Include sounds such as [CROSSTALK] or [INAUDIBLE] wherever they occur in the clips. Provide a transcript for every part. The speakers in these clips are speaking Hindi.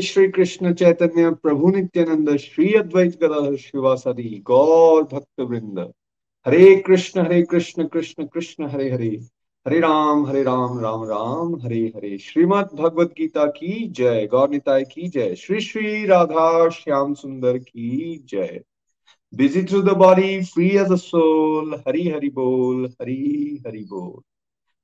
श्री कृष्ण चैतन्य, प्रभु नित्यानंद, श्री अद्वैत गदाधर गौर भक्त वृंद हरे कृष्ण हरे कृष्ण कृष्ण कृष्ण, हरे हरे। हरे राम हरे राम राम राम, हरे हरे। श्रीमद भगवत गीता की जय, गौर निताय की जय। श्री श्री राधा श्याम सुंदर की जय। Busy through the body free as a soul Hari Hari बोल, हरि हरि बोल।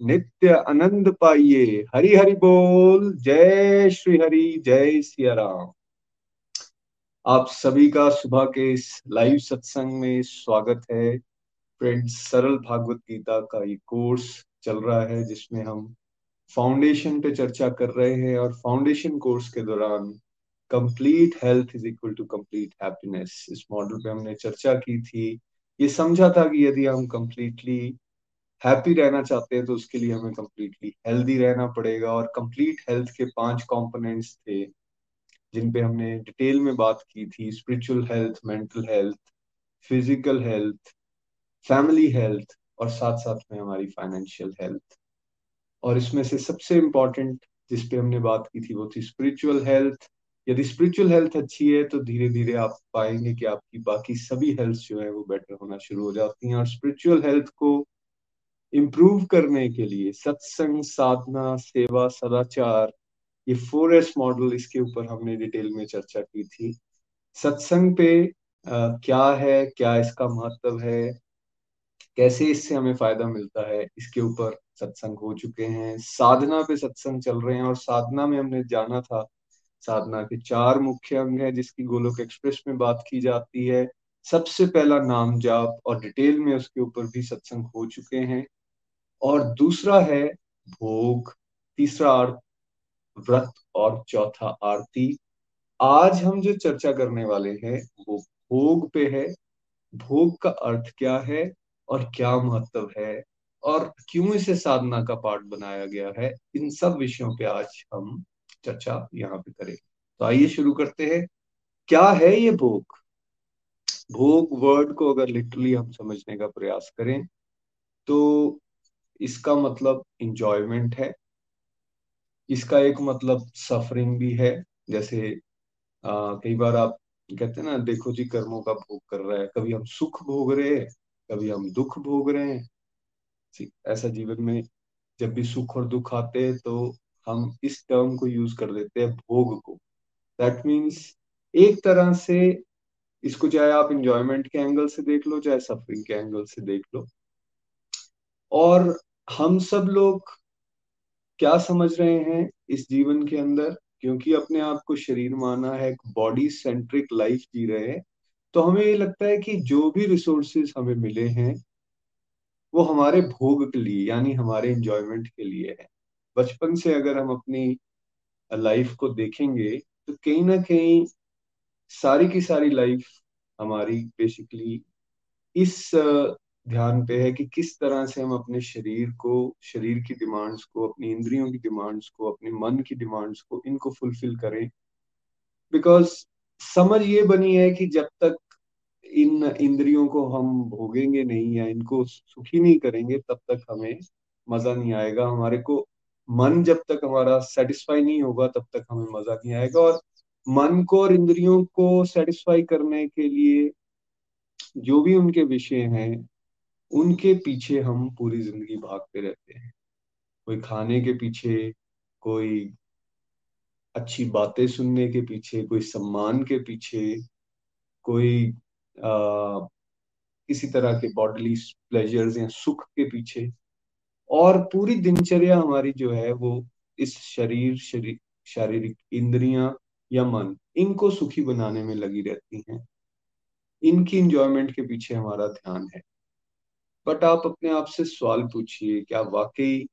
नित्य आनंद पाइए। हरि हरि बोल, जय श्री हरि जय सिया राम आप सभी का सुबह के इस लाइव सत्संग में स्वागत है। फ्रेंड्स, सरल भागवत गीता का ये कोर्स चल रहा है, जिसमें हम फाउंडेशन पे चर्चा कर रहे हैं और फाउंडेशन कोर्स के दौरान complete health is equal to complete happiness इस मॉडल पे हमने चर्चा की थी। ये समझा था कि यदि हम कंप्लीटली हैप्पी रहना चाहते हैं तो उसके लिए हमें कंप्लीटली हेल्दी रहना पड़ेगा और कंप्लीट हेल्थ के पाँच कंपोनेंट्स थे, जिन पे हमने डिटेल में बात की थी spiritual health mental health physical health family health और साथ साथ में हमारी फाइनेंशियल हेल्थ और इसमें से सबसे इम्पोर्टेंट जिस पे हमने बात की थी वो थी स्पिरिचुअल हेल्थ यदि स्पिरिचुअल हेल्थ अच्छी है तो धीरे धीरे आप पाएँगे कि आपकी बाकी सभी हेल्थ जो है वो बेटर होना शुरू हो जाती हैं और स्पिरिचुअल हेल्थ को इम्प्रूव करने के लिए सत्संग साधना सेवा सदाचार ये फोर एस मॉडल इसके ऊपर हमने डिटेल में चर्चा की थी। सत्संग पे आ, क्या है क्या इसका महत्व है कैसे इससे हमें फ़ायदा मिलता है इसके ऊपर सत्संग हो चुके हैं। साधना पे सत्संग चल रहे हैं और साधना में हमने जाना था। साधना के चार मुख्य अंग है जिसकी गोलोक एक्सप्रेस में बात की जाती है। सबसे पहला नाम जाप और डिटेल में उसके ऊपर भी सत्संग हो चुके हैं। और दूसरा है भोग, तीसरा अर्थ व्रत और चौथा आरती। आज हम जो चर्चा करने वाले हैं, वो भोग पे है। भोग का अर्थ क्या है और क्या महत्व है? और क्यों इसे साधना का पार्ट बनाया गया है? इन सब विषयों पे आज हम चर्चा यहाँ पे करें। तो आइए शुरू करते हैं। क्या है ये भोग? भोग वर्ड को अगर लिटरली हम समझने का प्रयास करें तो इसका मतलब इंजॉयमेंट है। इसका एक मतलब सफरिंग भी है। जैसे आ, कई बार आप कहते हैं ना देखो जी कर्मों का भोग कर रहा है। कभी हम सुख भोग रहे हैं कभी हम दुख भोग रहे हैं। ऐसा जीवन में जब भी सुख और दुख आते हैं तो हम इस टर्म को यूज़ कर देते हैं भोग को। दैट मीन्स एक तरह से इसको चाहे आप इंजॉयमेंट के एंगल से देख लो चाहे सफरिंग के एंगल से देख लो। और हम सब लोग क्या समझ रहे हैं इस जीवन के अंदर? क्योंकि अपने आप को शरीर माना है बॉडी सेंट्रिक लाइफ जी रहे हैं तो हमें ये लगता है कि जो भी रिसोर्सेज हमें मिले हैं, वो हमारे भोग के लिए, यानी हमारे इंजॉयमेंट के लिए है। बचपन से अगर हम अपनी लाइफ को देखेंगे तो कहीं ना कहीं सारी की सारी लाइफ हमारी बेसिकली इस ध्यान पे है कि किस तरह से हम अपने शरीर को, शरीर की डिमांड्स को, अपनी इंद्रियों की डिमांड्स को, अपने मन की डिमांड्स को, इनको फुलफिल करें। बिकॉज़ समझ ये बनी है कि जब तक इन इंद्रियों को हम भोगेंगे नहीं या इनको सुखी नहीं करेंगे, तब तक हमें मज़ा नहीं आएगा। हमारे को मन जब तक हमारा सेटिस्फाई नहीं होगा, तब तक हमें मज़ा नहीं आएगा। और मन को और इंद्रियों को सेटिस्फाई करने के लिए जो भी उनके विषय हैं उनके पीछे हम पूरी ज़िंदगी भागते रहते हैं। कोई खाने के पीछे कोई अच्छी बातें सुनने के पीछे कोई सम्मान के पीछे कोई आ, किसी तरह के बॉडली प्लेजर्स या सुख के पीछे। और पूरी दिनचर्या हमारी जो है वो इस शरीर शरीर शारीरिक इंद्रियाँ या मन इनको सुखी बनाने में लगी रहती हैं। इनकी इंजॉयमेंट के पीछे हमारा ध्यान है। बट आप अपने आप से सवाल पूछिए, क्या वाकई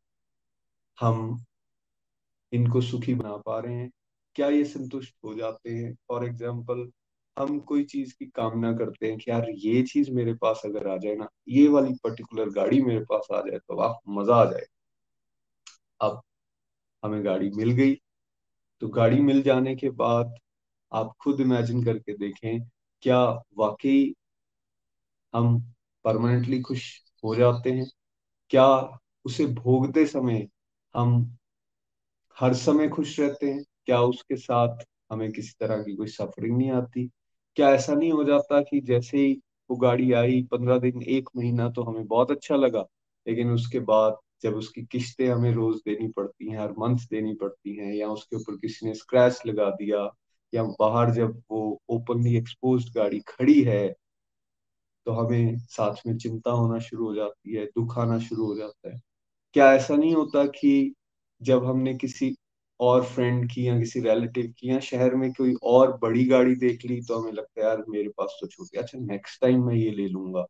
हम इनको सुखी बना पा रहे हैं? क्या ये संतुष्ट हो जाते हैं? फॉर एग्ज़ाम्पल हम कोई चीज़ की कामना करते हैं कि यार ये चीज़ मेरे पास अगर आ जाए ना, ये वाली पर्टिकुलर गाड़ी मेरे पास आ जाए तो वाह, मज़ा आ जाए। अब हमें गाड़ी मिल गई तो गाड़ी मिल जाने के बाद आप खुद इमेजिन करके देखें, क्या वाकई हम परमानेंटली खुश हो जाते हैं। क्या उसे भोगते समय हम हर समय खुश रहते हैं? क्या उसके साथ हमें किसी तरह की कोई सफरिंग नहीं आती? क्या ऐसा नहीं हो जाता कि जैसे ही वो गाड़ी आई, पंद्रह दिन, एक महीना तो हमें बहुत अच्छा लगा, लेकिन उसके बाद जब उसकी किस्तें हमें रोज देनी पड़ती हैं, हर मंथ देनी पड़ती हैं, या उसके ऊपर किसी ने स्क्रैच लगा दिया, या बाहर जब वो ओपनली एक्सपोज गाड़ी खड़ी है तो हमें साथ में चिंता होना शुरू हो जाती है, दुख आना शुरू हो जाता है। क्या ऐसा नहीं होता कि जब हमने किसी और फ्रेंड की या किसी रिलेटिव की या शहर में कोई और बड़ी गाड़ी देख ली तो हमें लगता है, यार, मेरे पास तो छोटी अच्छा नेक्स्ट टाइम मैं ये ले लूँगा।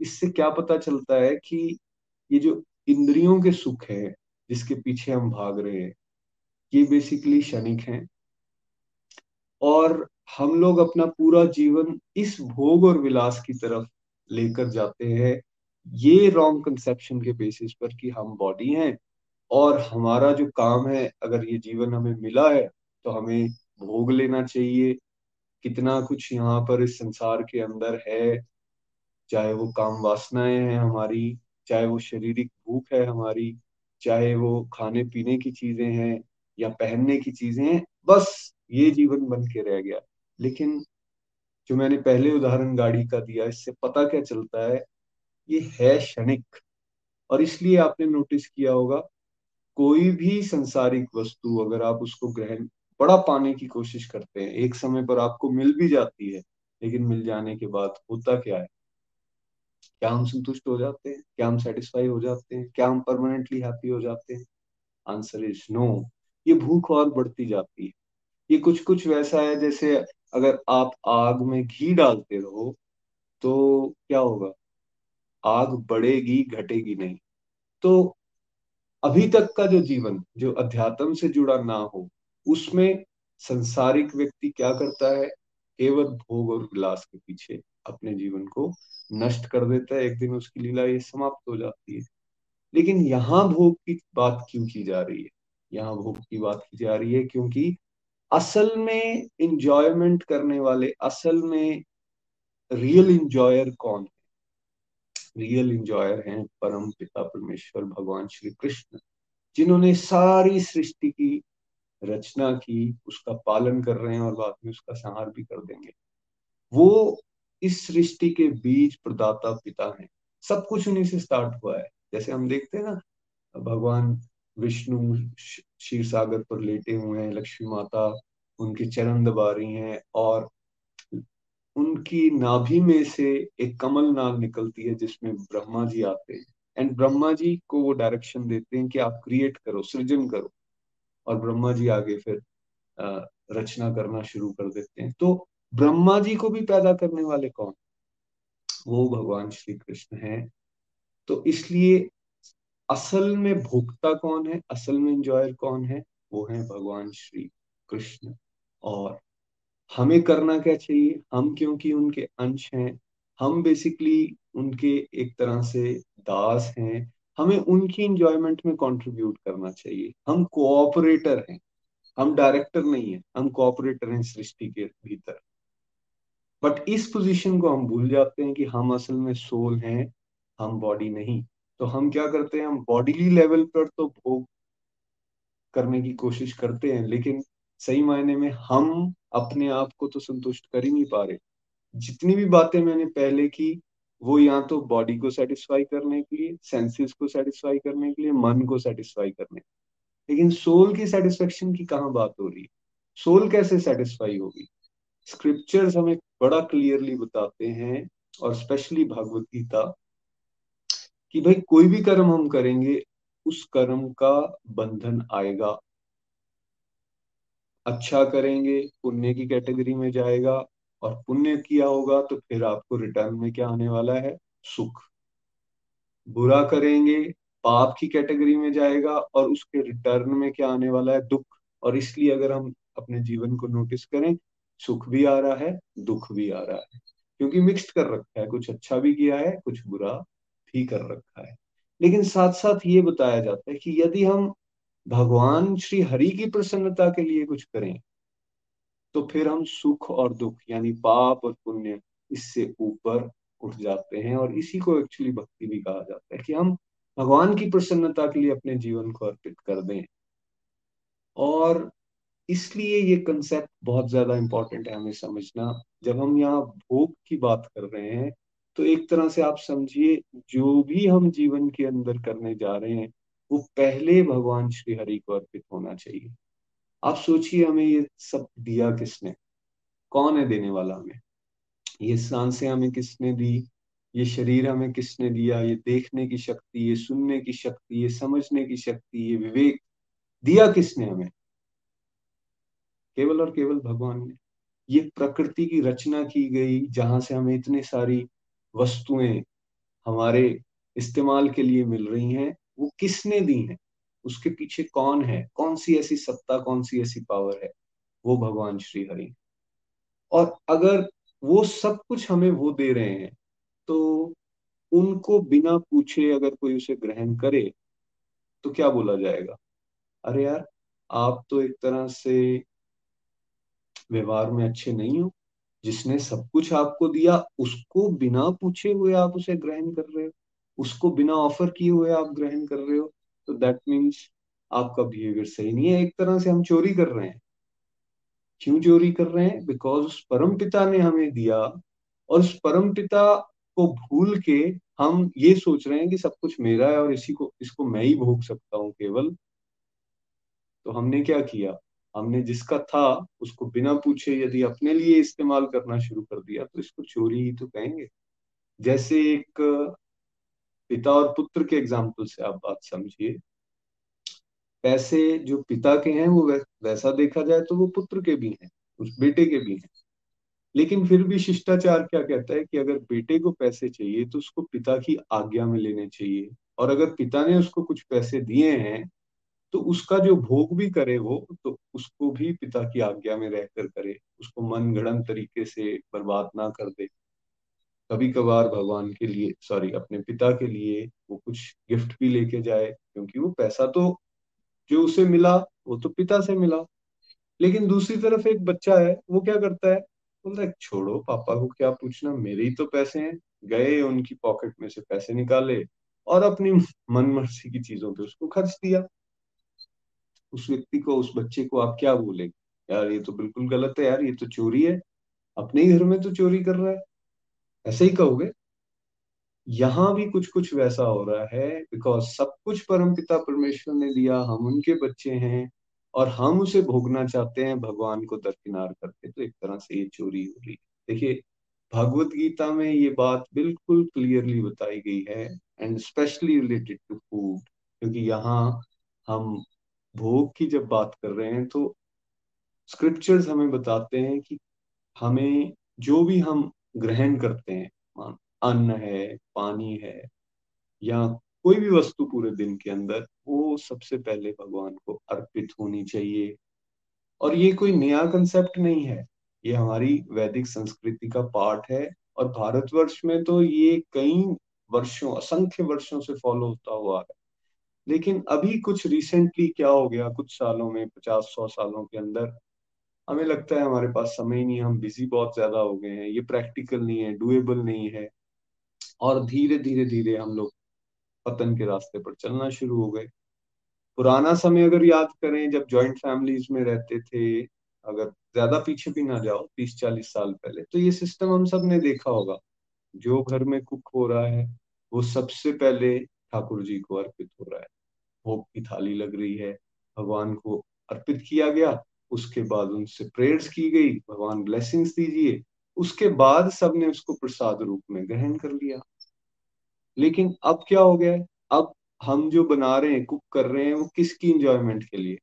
इससे क्या पता चलता है कि ये जो इंद्रियों के सुख है, जिसके पीछे हम भाग रहे हैं, ये बेसिकली क्षणिक हैं। और हम लोग अपना पूरा जीवन इस भोग और विलास की तरफ़ लेकर जाते हैं। ये रॉन्ग कंसेप्शन के बेसिस पर कि हम बॉडी हैं और हमारा जो काम है, अगर ये जीवन हमें मिला है तो हमें भोग लेना चाहिए। कितना कुछ यहाँ पर इस संसार के अंदर है, चाहे वो काम वासनाएँ हैं हमारी, चाहे वो शारीरिक भूख है हमारी, चाहे वो खाने पीने की चीज़ें हैं या पहनने की चीज़ें हैं, बस ये जीवन बन के रह गया। लेकिन जो मैंने पहले उदाहरण गाड़ी का दिया, इससे पता क्या चलता है? ये है क्षणिक। और इसलिए आपने नोटिस किया होगा, कोई भी संसारिक वस्तु अगर आप उसको ग्रहण, बड़ा पाने की कोशिश करते हैं, एक समय पर आपको मिल भी जाती है, लेकिन मिल जाने के बाद होता क्या है? क्या हम संतुष्ट हो जाते हैं? क्या हम सेटिस्फाई हो जाते हैं? क्या हम परमानेंटली हैप्पी हो जाते हैं? आंसर इज़ नो ये भूख और बढ़ती जाती है। ये कुछ कुछ वैसा है, जैसे अगर आप आग में घी डालते रहो तो क्या होगा? आग बढ़ेगी, घटेगी नहीं। तो अभी तक का जो जीवन, जो अध्यात्म से जुड़ा ना हो, उसमें संसारिक व्यक्ति क्या करता है? केवल भोग और विलास के पीछे अपने जीवन को नष्ट कर देता है। एक दिन उसकी लीला ये समाप्त हो जाती है। लेकिन यहाँ भोग की बात क्यों की जा रही है? यहाँ भोग की बात की जा रही है क्योंकि असल में इंजॉयमेंट करने वाले, असल में रियल इंजॉयर कौन है? रियल इंजॉयर हैं परम पिता परमेश्वर भगवान श्री कृष्ण, जिन्होंने सारी सृष्टि की रचना की, उसका पालन कर रहे हैं और बाद में उसका संहार भी कर देंगे। वो इस सृष्टि के बीज प्रदाता पिता हैं। सब कुछ उन्हीं से स्टार्ट हुआ है। जैसे हम देखते हैं ना, भगवान विष्णु क्षीर सागर पर लेटे हुए हैं, लक्ष्मी माता उनके चरण दबा रही हैं और उनकी नाभि में से एक कमल नाग निकलती है जिसमें ब्रह्मा जी आते हैं। एंड ब्रह्मा जी को वो डायरेक्शन देते हैं कि आप क्रिएट करो, सृजन करो और ब्रह्मा जी आगे फिर रचना करना शुरू कर देते हैं। तो ब्रह्मा जी को भी पैदा करने वाले कौन? वो भगवान श्री कृष्ण हैं। तो इसलिए असल में भोक्ता कौन है, असल में इंजॉयर कौन है, वो है भगवान श्री कृष्ण। और हमें करना क्या चाहिए? हम क्योंकि उनके अंश हैं, हम बेसिकली उनके एक तरह से दास हैं, हमें उनकी इंजॉयमेंट में कंट्रीब्यूट करना चाहिए। हम कोऑपरेटर हैं, हम डायरेक्टर नहीं है, हम कोऑपरेटर हैं सृष्टि के भीतर। बट इस पोजीशन को हम भूल जाते हैं कि हम असल में सोल हैं, हम बॉडी नहीं। तो हम क्या करते हैं, हम बॉडीली लेवल पर तो भोग करने की कोशिश करते हैं, लेकिन सही मायने में हम अपने आप को तो संतुष्ट कर ही नहीं पा रहे। जितनी भी बातें मैंने पहले की, वो या तो बॉडी को सेटिस्फाई करने के लिए सेंसेस को सेटिस्फाई करने के लिए, मन को सेटिस्फाई करने लेकिन सोल की सेटिस्फेक्शन की कहाँ बात हो रही है? सोल कैसे सेटिस्फाई होगी? स्क्रिप्चर्स हमें बड़ा क्लियरली बताते हैं, और स्पेशली भगवत गीता कि भाई कोई भी कर्म हम करेंगे, उस कर्म का बंधन आएगा। अच्छा करेंगे, पुण्य की कैटेगरी में जाएगा और पुण्य किया होगा तो फिर आपको रिटर्न में क्या आने वाला है? सुख। बुरा करेंगे, पाप की कैटेगरी में जाएगा और उसके रिटर्न में क्या आने वाला है? दुख। और इसलिए अगर हम अपने जीवन को नोटिस करें, सुख भी आ रहा है, दुख भी आ रहा है। क्योंकि मिक्स्ड कर रखा है, कुछ अच्छा भी किया है, कुछ बुरा भी कर रखा है। लेकिन साथ साथ ये बताया जाता है कि यदि हम भगवान श्री हरि की प्रसन्नता के लिए कुछ करें तो फिर हम सुख और दुख, यानी पाप और पुण्य इससे ऊपर उठ जाते हैं। और इसी को एक्चुअली भक्ति भी कहा जाता है कि हम भगवान की प्रसन्नता के लिए अपने जीवन को अर्पित कर दें। और इसलिए ये कंसेप्ट बहुत ज़्यादा इंपॉर्टेंट है हमें समझना। जब हम यहाँ भोग की बात कर रहे हैं तो एक तरह से आप समझिए, जो भी हम जीवन के अंदर करने जा रहे हैं, वो पहले भगवान श्री हरि को अर्पित होना चाहिए। आप सोचिए हमें ये सब दिया किसने? कौन है देने वाला हमें? ये साँसें हमें किसने दी? ये शरीर हमें किसने दिया? ये देखने की शक्ति, ये सुनने की शक्ति, ये समझने की शक्ति, ये विवेक दिया किसने हमें? केवल और केवल भगवान ने। ये प्रकृति की रचना की गई, जहाँ से हमें इतनी सारी वस्तुएँ हमारे इस्तेमाल के लिए मिल रही हैं, वो किसने दी हैं? उसके पीछे कौन है? कौन सी ऐसी सत्ता, कौन सी ऐसी पावर है? वो भगवान श्री हरि और अगर वो सब कुछ हमें वो दे रहे हैं तो उनको बिना पूछे अगर कोई उसे ग्रहण करे तो क्या बोला जाएगा? अरे यार, आप तो एक तरह से व्यवहार में अच्छे नहीं हो। जिसने सब कुछ आपको दिया, उसको बिना पूछे हुए आप उसे ग्रहण कर रहे हो। उसको बिना ऑफ़र किए हुए आप ग्रहण कर रहे हो। तो दैट मीन्स आपका बिहेवियर सही नहीं है। एक तरह से हम चोरी कर रहे हैं। क्यों चोरी कर रहे हैं? बिकॉज़ उस परम पिता ने हमें दिया और उस परम पिता को भूल के हम ये सोच रहे हैं कि सब कुछ मेरा है और इसी को, इसको मैं ही भोग सकता हूँ केवल। तो हमने क्या किया? हमने जिसका था, उसको बिना पूछे यदि अपने लिए इस्तेमाल करना शुरू कर दिया तो इसको चोरी ही तो कहेंगे। जैसे एक पिता और पुत्र के एग्ज़ाम्पल से आप बात समझिए। पैसे जो पिता के हैं वो, वैसा देखा जाए तो वो पुत्र के भी हैं, उस बेटे के भी हैं। लेकिन फिर भी शिष्टाचार क्या कहता है कि अगर बेटे को पैसे चाहिए तो उसको पिता की आज्ञा में लेने चाहिए। और अगर पिता ने उसको कुछ पैसे दिए हैं तो उसका जो भोग भी करे वो तो उसको भी पिता की आज्ञा में रहकर करे, उसको मन गणन तरीके से बर्बाद ना कर दे। कभी कभार भगवान के लिए सॉरी अपने पिता के लिए वो कुछ गिफ्ट भी लेके जाए, क्योंकि वो पैसा तो जो उसे मिला, वो तो पिता से मिला। लेकिन दूसरी तरफ़ एक बच्चा है, वो क्या करता है? बोलता है, छोड़ो, पापा को क्या पूछना? मेरे ही तो पैसे हैं। गए, उनकी पॉकेट में से पैसे निकाले और अपनी [LAUGHS] मन मर्ज़ी की चीज़ों पे उसको खर्च दिया। उस व्यक्ति को, उस बच्चे को आप क्या बोलेंगे? यार, ये तो बिल्कुल गलत है यार, ये तो चोरी है। अपने ही घर में तो चोरी कर रहा है। ऐसे ही कहोगे? यहाँ भी कुछ कुछ वैसा हो रहा है बिकॉज़ सब कुछ परम पिता परमेश्वर ने दिया हम उनके बच्चे हैं, और हम उसे भोगना चाहते हैं, भगवान को दरकिनार करके। तो एक तरह से ये चोरी हो रही है। देखिए, भगवत गीता में ये बात बिल्कुल क्लियरली बताई गई है and specially related to food क्योंकि यहाँ हम भोग की जब बात कर रहे हैं तो स्क्रिप्चर्स हमें बताते हैं कि हमें जो भी हम ग्रहण करते हैं अन्न है, पानी है, या कोई भी वस्तु पूरे दिन के अंदर, वो सबसे पहले भगवान को अर्पित होनी चाहिए। और ये कोई नया कंसेप्ट नहीं है। ये हमारी वैदिक संस्कृति का पार्ट है और भारतवर्ष में तो ये कई वर्षों, असंख्य वर्षों से फॉलो होता हुआ है। लेकिन अभी कुछ रिसेंटली क्या हो गया? कुछ सालों में, पचास, सौ सालों के अंदर हमें लगता है हमारे पास समय ही नहीं हम बिज़ी बहुत ज़्यादा हो गए हैं, ये प्रैक्टिकल नहीं है डुएबल नहीं है और धीरे धीरे धीरे हम लोग पतन के रास्ते पर चलना शुरू हो गए। पुराना समय अगर याद करें, जब जॉइंट फैमिलीज़ में रहते थे, अगर ज़्यादा पीछे भी ना जाओ तीस चालीस साल पहले तो ये सिस्टम हम सबने देखा होगा। जो घर में कुक हो रहा है, वो सबसे पहले ठाकुर जी को अर्पित हो रहा है। भोग की थाली लग रही है, भगवान को अर्पित किया गया, उसके बाद उनसे प्रेयर्स की गई, भगवान ब्लेसिंग्स दीजिए, उसके बाद सबने उसको प्रसाद रूप में ग्रहण कर लिया। लेकिन अब क्या हो गया अब हम जो बना रहे हैं कुक कर रहे हैं, वो किसकी इंजॉयमेंट के लिए?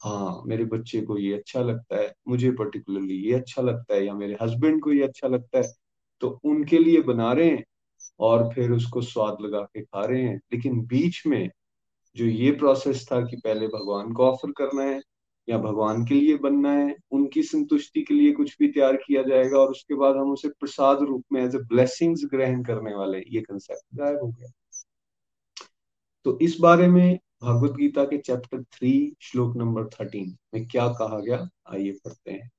हाँ मेरे बच्चे को ये अच्छा लगता है, मुझे पर्टिकुलरली ये अच्छा लगता है, या मेरे हस्बैंड को ये अच्छा लगता है तो उनके लिए बना रहे हैं और फिर उसको स्वाद लगा के खा रहे हैं। लेकिन बीच में जो ये प्रोसेस था कि पहले भगवान को ऑफ़र करना है या भगवान के लिए बनना है, उनकी संतुष्टि के लिए कुछ भी तैयार किया जाएगा और उसके बाद हम उसे प्रसाद रूप में एज ए ब्लेसिंग्स ग्रहण करने वाले ये कंसेप्ट गायब हो गया। तो इस बारे में भगवत गीता के चैप्टर थ्री श्लोक नंबर थर्टीन में क्या कहा गया, आइए पढ़ते हैं।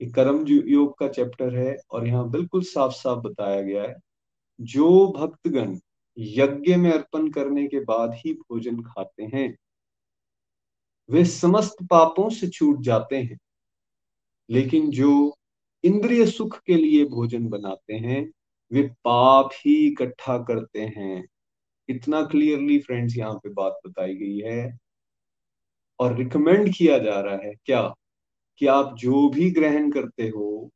ये कर्म योग का चैप्टर है और यहाँ बिल्कुल साफ़ साफ़ बताया गया है, जो भक्तगण यज्ञ में अर्पण करने के बाद ही भोजन खाते हैं। वे समस्त पापों से छूट जाते हैं, लेकिन जो इंद्रिय सुख के लिए भोजन बनाते हैं, वे पाप ही इकट्ठा करते हैं। इतना क्लियरली फ्रेंड्स यहाँ पे बात बताई गई है। और रिकमेंड किया जा रहा है क्या? कि आप जो भी ग्रहण करते हो,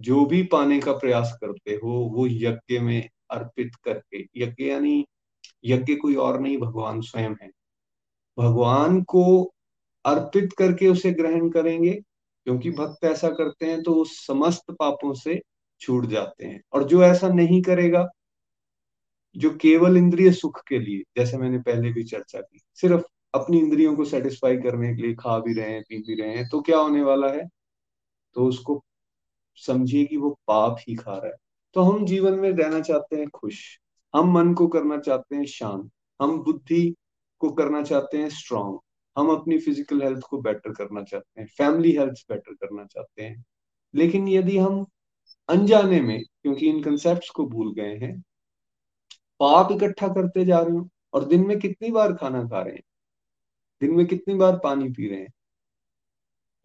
जो भी पाने का प्रयास करते हो, वो यज्ञ में अर्पित करके। यज्ञ यानी यज्ञ कोई और नहीं भगवान स्वयं है। भगवान को अर्पित करके उसे ग्रहण करेंगे क्योंकि भक्त ऐसा करते हैं तो वो समस्त पापों से छूट जाते हैं। और जो ऐसा नहीं करेगा जो केवल इंद्रिय सुख के लिए जैसे मैंने पहले भी चर्चा की सिर्फ़ अपनी इंद्रियों को सेटिस्फाई करने के लिए खा भी रहे हैं पी भी रहे हैं तो क्या होने वाला है? तो उसको समझिए कि वो पाप ही खा रहा है। तो हम जीवन में रहना चाहते हैं खुश, हम मन को करना चाहते हैं शांत, हम बुद्धि को करना चाहते हैं स्ट्रांग हम अपनी फ़िज़िकल हेल्थ को बेटर करना चाहते हैं फैमिली हेल्थ बेटर करना चाहते हैं। लेकिन यदि हम अनजाने में, क्योंकि इन कंसेप्ट को भूल गए हैं, पाप इकट्ठा करते जा रहे हो और दिन में कितनी बार खाना खा रहे हैं, दिन में कितनी बार पानी पी रहे हैं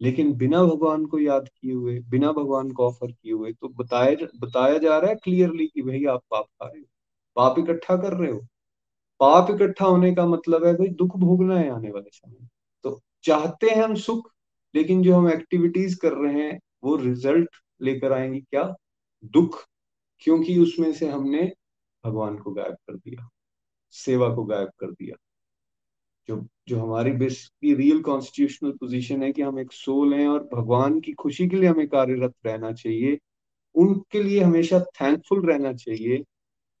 लेकिन बिना भगवान को याद किए हुए, बिना भगवान को ऑफ़र किए हुए तो बताया बताया जा रहा है क्लियरली कि भाई आप पाप खा रहे हो। पाप इकट्ठा कर रहे हो। पाप इकट्ठा होने का मतलब है भाई दुख भोगना है आने वाले समय। तो चाहते हैं हम सुख, लेकिन जो हम एक्टिविटीज़ कर रहे हैं, वो रिज़ल्ट लेकर आएँगे क्या? दुख। क्योंकि उसमें से हमने भगवान को गायब कर दिया। सेवा को गायब कर दिया। जो जो हमारी बेसिकली रियल कॉन्स्टिट्यूशनल पोजीशन है कि हम एक सोल हैं और भगवान की खुशी के लिए हमें कार्यरत रहना चाहिए, उनके लिए हमेशा थैंकफुल रहना चाहिए,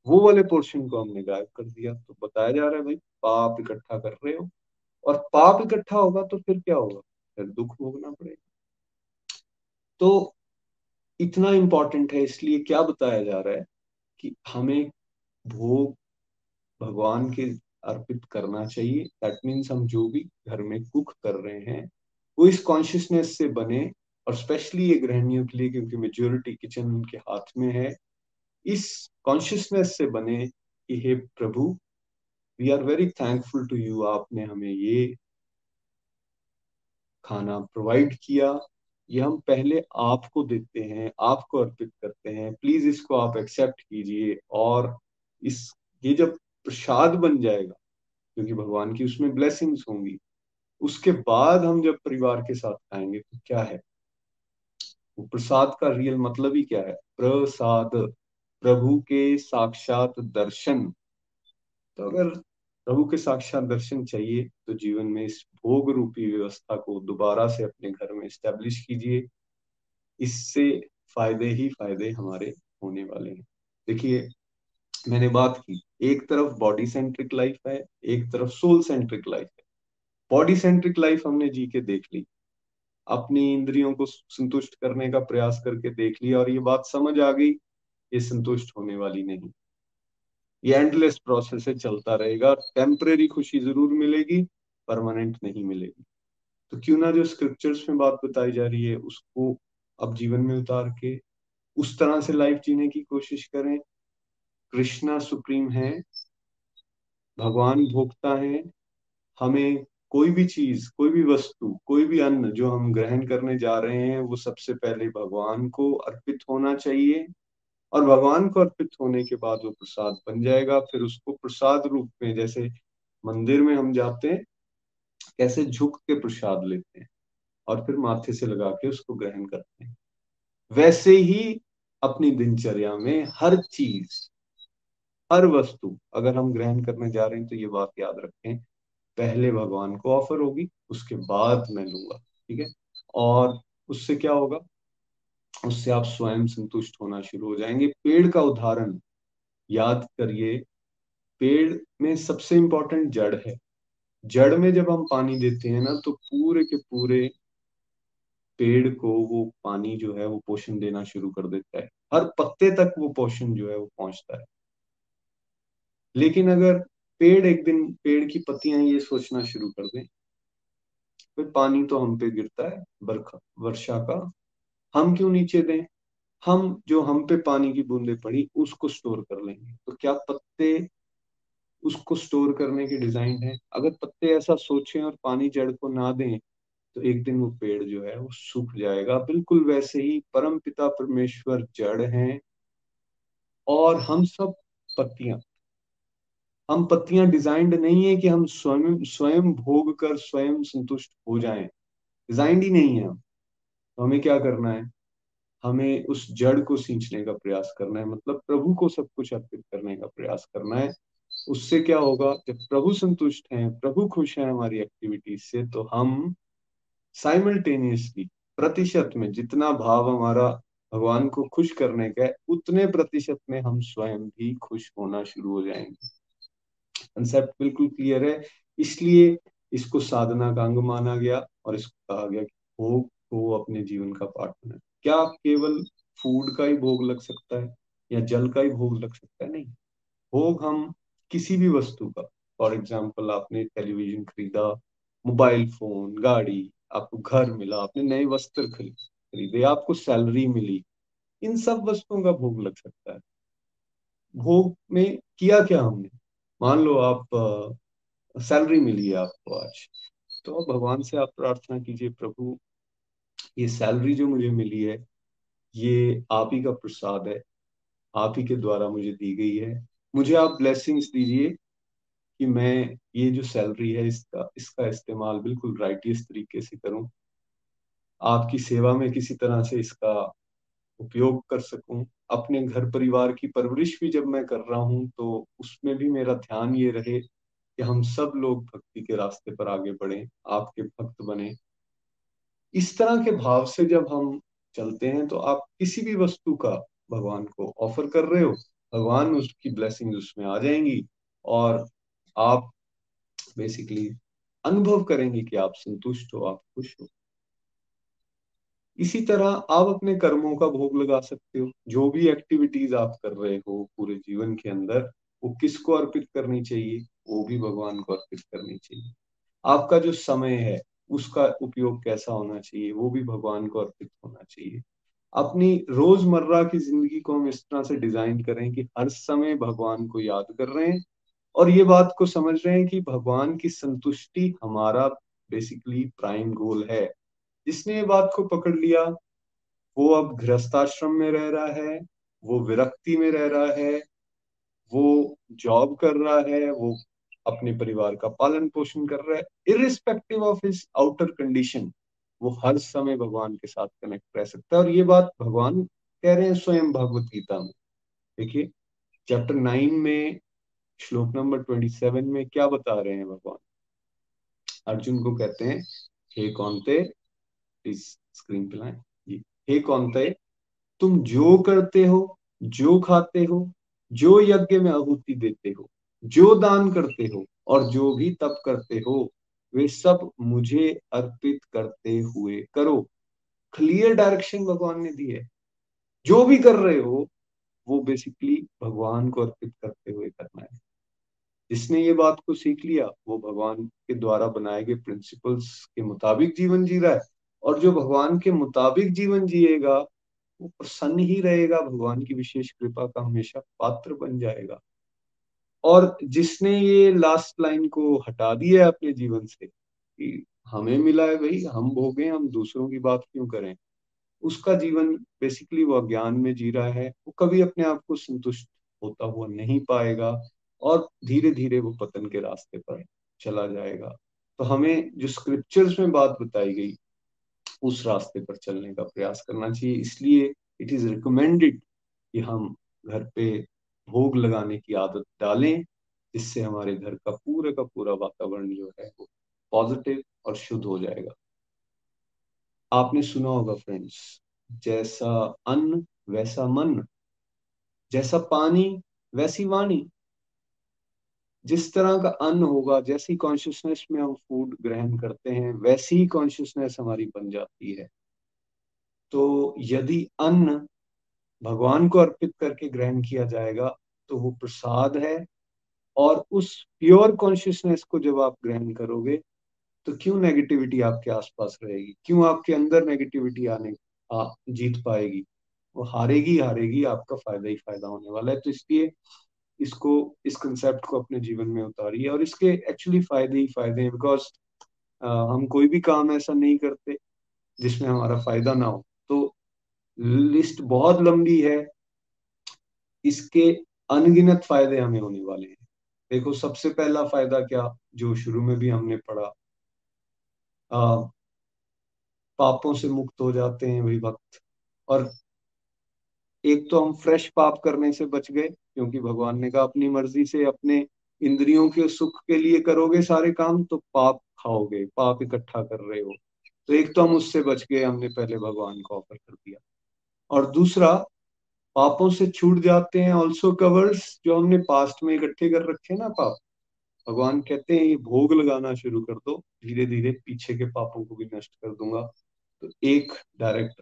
वो वाले पोर्शन को हमने गायब कर दिया। तो बताया जा रहा है भाई, पाप इकट्ठा कर रहे हो और पाप इकट्ठा होगा तो फिर क्या होगा? फिर दुख भोगना पड़ेगा। तो इतना इंपॉर्टेंट है, इसलिए क्या बताया जा रहा है कि हमें भोग भगवान के अर्पित करना चाहिए। दैट मीन्स हम जो भी घर में कुक कर रहे हैं, वो इस कॉन्शियसनेस से बने और स्पेशली ये गृहणियों के लिए, क्योंकि मेजोरिटी किचन उनके हाथ में है, इस कॉन्शियसनेस से बने कि हे प्रभु we are very thankful to you आपने हमें ये खाना प्रोवाइड किया। ये हम पहले आपको देते हैं, आपको अर्पित करते हैं। प्लीज़ इसको आप एक्सेप्ट कीजिए और इस, ये जब प्रसाद बन जाएगा, क्योंकि भगवान की उसमें ब्लेसिंग्स होंगी। उसके बाद हम जब परिवार के साथ खाएँगे तो क्या है? वो प्रसाद का रियल मतलब ही क्या है? प्रसाद, प्रभु के साक्षात दर्शन। तो अगर प्रभु के साक्षात दर्शन चाहिए तो जीवन में इस भोग रूपी व्यवस्था को दोबारा से अपने घर में स्टैब्लिश कीजिए। इससे फ़ायदे ही फ़ायदे हमारे होने वाले हैं। देखिए मैंने बात की, एक तरफ़ बॉडी सेंट्रिक लाइफ है, एक तरफ़ सोल सेंट्रिक लाइफ है। बॉडी सेंट्रिक लाइफ हमने जी के देख ली, अपनी इंद्रियों को संतुष्ट करने का प्रयास करके देख लिया और ये बात समझ आ गई, ये संतुष्ट होने वाली नहीं। ये एंडलेस प्रोसेस है चलता रहेगा टेम्परेरी खुशी ज़रूर मिलेगी परमानेंट नहीं मिलेगी। तो क्यों ना जो स्क्रिप्चर्स में बात बताई जा रही है, उसको अब जीवन में उतार के, उस तरह से लाइफ जीने की कोशिश करें कृष्णा सुप्रीम है, भगवान भोगता है, हमें कोई भी चीज़, कोई भी वस्तु, कोई भी अन्न जो हम ग्रहण करने जा रहे हैं, वो सबसे पहले भगवान को अर्पित होना चाहिए और भगवान को अर्पित होने के बाद वो प्रसाद बन जाएगा। फिर उसको प्रसाद रूप में जैसे मंदिर में हम जाते हैं, कैसे झुक के प्रसाद लेते हैं और फिर माथे से लगा के उसको ग्रहण करते हैं। वैसे ही अपनी दिनचर्या में हर चीज़ हर वस्तु, अगर हम ग्रहण करने जा रहे हैं तो ये बात याद रखें, पहले भगवान को ऑफ़र होगी, उसके बाद मैं लूँगा, ठीक है? और उससे क्या होगा? उससे आप स्वयं संतुष्ट होना शुरू हो जाएँगे। पेड़ का उदाहरण याद करिए, पेड़ में सबसे इंपॉर्टेंट जड़ है। जड़ में जब हम पानी देते हैं ना तो पूरे के पूरे पेड़ को वो पानी जो है, वो पोषण देना शुरू कर देता है। हर पत्ते तक वो पोषण जो है, वो पहुँचता है। लेकिन अगर पेड़ एक दिन, पेड़ की पत्तियाँ ये सोचना शुरू कर दें, फिर पानी तो हम पे गिरता है, बरखा, वर्षा का। हम क्यों नीचे दें? हम, जो हम पे पानी की बूंदे पड़ी, उसको स्टोर कर लेंगे। तो क्या पत्ते उसको स्टोर करने की डिज़ाइन है? अगर पत्ते ऐसा सोचें और पानी जड़ को ना दें तो एक दिन वो पेड़ जो है, वो सूख जाएगा। बिल्कुल वैसे ही परम पिता परमेश्वर जड़ हैं और हम सब पत्तियाँ। हम पत्तियाँ डिजाइंड नहीं है कि हम स्वयं स्वयं भोग कर स्वयं संतुष्ट हो जाएँ। डिजाइंड ही नहीं है हम। तो हमें क्या करना है? हमें उस जड़ को सींचने का प्रयास करना है। मतलब प्रभु को सब कुछ अर्पित करने का प्रयास करना है। उससे क्या होगा? जब प्रभु संतुष्ट हैं, प्रभु खुश हैं हमारी एक्टिविटीज़ से तो हम साइमल्टेनियसली प्रतिशत में जितना भाव हमारा भगवान को खुश करने का है, उतने प्रतिशत में हम स्वयं भी खुश होना शुरू हो जाएँगे। कंसेप्ट बिल्कुल क्लियर है। इसलिए इसको साधना का अंग माना गया और इसको कहा गया कि भोग को अपने जीवन का पार्ट बना क्या केवल फ़ूड का ही भोग लग सकता है या जल का ही भोग लग सकता है? नहीं। भोग हम किसी भी वस्तु का फॉर एग्ज़ाम्पल आपने टेलीविज़न खरीदा मोबाइल फ़ोन गाड़ी, आपको घर मिला, आपने नए वस्त्र खरीदे, आपको सैलरी मिली, इन सब वस्तुओं का भोग लग सकता है। भोग में किया क्या हमने? मान लो आप सैलरी मिली है आपको आज तो भगवान से आप प्रार्थना कीजिए, प्रभु, ये सैलरी जो मुझे मिली है, ये आप ही का प्रसाद है, आप ही के द्वारा मुझे दी गई है। मुझे आप ब्लेसिंग्स दीजिए कि मैं ये जो सैलरी है, इसका इसका इस्तेमाल बिल्कुल राइटियस तरीके से करूँ। आपकी सेवा में किसी तरह से इसका उपयोग कर सकूँ। अपने घर परिवार की परवरिश भी जब मैं कर रहा हूँ तो उसमें भी मेरा ध्यान ये रहे कि हम सब लोग भक्ति के रास्ते पर आगे बढ़े, आपके भक्त बने। इस तरह के भाव से जब हम चलते हैं तो आप किसी भी वस्तु का भगवान को ऑफ़र कर रहे हो, भगवान उसकी ब्लेसिंग उसमें आ जाएँगी और आप बेसिकली अनुभव करेंगे कि आप संतुष्ट हो, आप खुश हो। इसी तरह आप अपने कर्मों का भोग लगा सकते हो। जो भी एक्टिविटीज़ आप कर रहे हो पूरे जीवन के अंदर, वो किसको अर्पित करनी चाहिए? वो भी भगवान को अर्पित करनी चाहिए। आपका जो समय है, उसका उपयोग कैसा होना चाहिए? वो भी भगवान को अर्पित होना चाहिए। अपनी रोज़मर्रा की ज़िंदगी को हम इस तरह से डिज़ाइन करें कि हर समय भगवान को याद कर रहे हैं और ये बात को समझ रहे हैं कि भगवान की संतुष्टि हमारा बेसिकली प्राइम गोल है। जिसने ये बात को पकड़ लिया, वो अब गृहस्थाश्रम में रह रहा है, वो विरक्ति में रह रहा है, वो जॉब कर रहा है, वो अपने परिवार का पालन पोषण कर रहा है। Irrespective of his outer condition वो हर समय भगवान के साथ कनेक्ट रह सकता है। और ये बात भगवान कह रहे हैं स्वयं भगवत गीता में। देखिए चैप्टर नाइन में, श्लोक नंबर ट्वेंटी सेवन में क्या बता रहे हैं भगवान? अर्जुन को कहते हैं, हे कौनते? प्लीज़ स्क्रीन पे लाए। जी। हे कौनते तुम जो करते हो, जो खाते हो, जो यज्ञ में आहुति देते हो, जो दान करते हो और जो भी तप करते हो, वे सब मुझे अर्पित करते हुए करो। क्लियर डायरेक्शन भगवान ने दी है। जो भी कर रहे हो, वो बेसिकली भगवान को अर्पित करते हुए करना है। जिसने ये बात को सीख लिया, वो भगवान के द्वारा बनाए गए प्रिंसिपल्स के मुताबिक जीवन जी रहा है। और जो भगवान के मुताबिक जीवन जिएगा, वो प्रसन्न ही रहेगा, भगवान की विशेष कृपा का हमेशा पात्र बन जाएगा। और जिसने ये लास्ट लाइन को हटा दिया है अपने जीवन से, कि हमें मिला है भाई, हम भोगे, हम दूसरों की बात क्यों करें? उसका जीवन बेसिकली वो अज्ञान में जी रहा है, वो कभी अपने आप को संतुष्ट होता हुआ नहीं पाएगा और धीरे धीरे वो पतन के रास्ते पर चला जाएगा। तो हमें जो स्क्रिप्चर्स में बात बताई गई उस रास्ते पर चलने का प्रयास करना चाहिए। इसलिए इट इज़ रिकमेंडेड कि हम घर पे भोग लगाने की आदत डालें, जिससे हमारे घर का पूरे का पूरा वातावरण जो है वो पॉजिटिव और शुद्ध हो जाएगा। आपने सुना होगा फ्रेंड्स जैसा अन्न, वैसा मन, जैसा पानी, वैसी वाणी। जिस तरह का अन्न होगा जैसी कॉन्शियसनेस में हम फ़ूड ग्रहण करते हैं वैसी ही कॉन्शियसनेस हमारी बन जाती है। तो यदि अन्न भगवान को अर्पित करके ग्रहण किया जाएगा तो वो प्रसाद है और उस प्योर कॉन्शियसनेस को जब आप ग्रहण करोगे तो क्यों नेगेटिविटी आपके आसपास रहेगी? क्यों आपके अंदर नेगेटिविटी आने आ, जीत पाएगी? वो हारेगी हारेगी आपका फ़ायदा ही फ़ायदा होने वाला है। तो इसलिए इसको इस कंसेप्ट को अपने जीवन में उतारिए और इसके एक्चुअली फ़ायदे ही फ़ायदे हैं बिकॉज़ हम कोई भी काम ऐसा नहीं करते जिसमें हमारा फ़ायदा ना हो। तो लिस्ट बहुत लंबी है। इसके अनगिनत फ़ायदे हमें होने वाले हैं। देखो सबसे पहला फ़ायदा क्या जो शुरू में भी हमने पढ़ा? आ, पापों से मुक्त हो जाते हैं वही वक्त। और एक तो हम फ्रेश पाप करने से बच गए। क्योंकि भगवान ने कहा, अपनी मर्ज़ी से अपने इंद्रियों के सुख के लिए करोगे सारे काम तो पाप खाओगे, पाप इकट्ठा कर रहे हो। तो एक तो हम उससे बच गए, हमने पहले भगवान को ऑफ़र कर दिया। और दूसरा, पापों से छूट जाते हैं ऑल्सो कवर्स जो हमने पास्ट में इकट्ठे कर रखे ना पाप। भगवान कहते हैं, ये भोग लगाना शुरू कर दो धीरे धीरे पीछे के पापों को भी नष्ट कर दूँगा। तो एक डायरेक्ट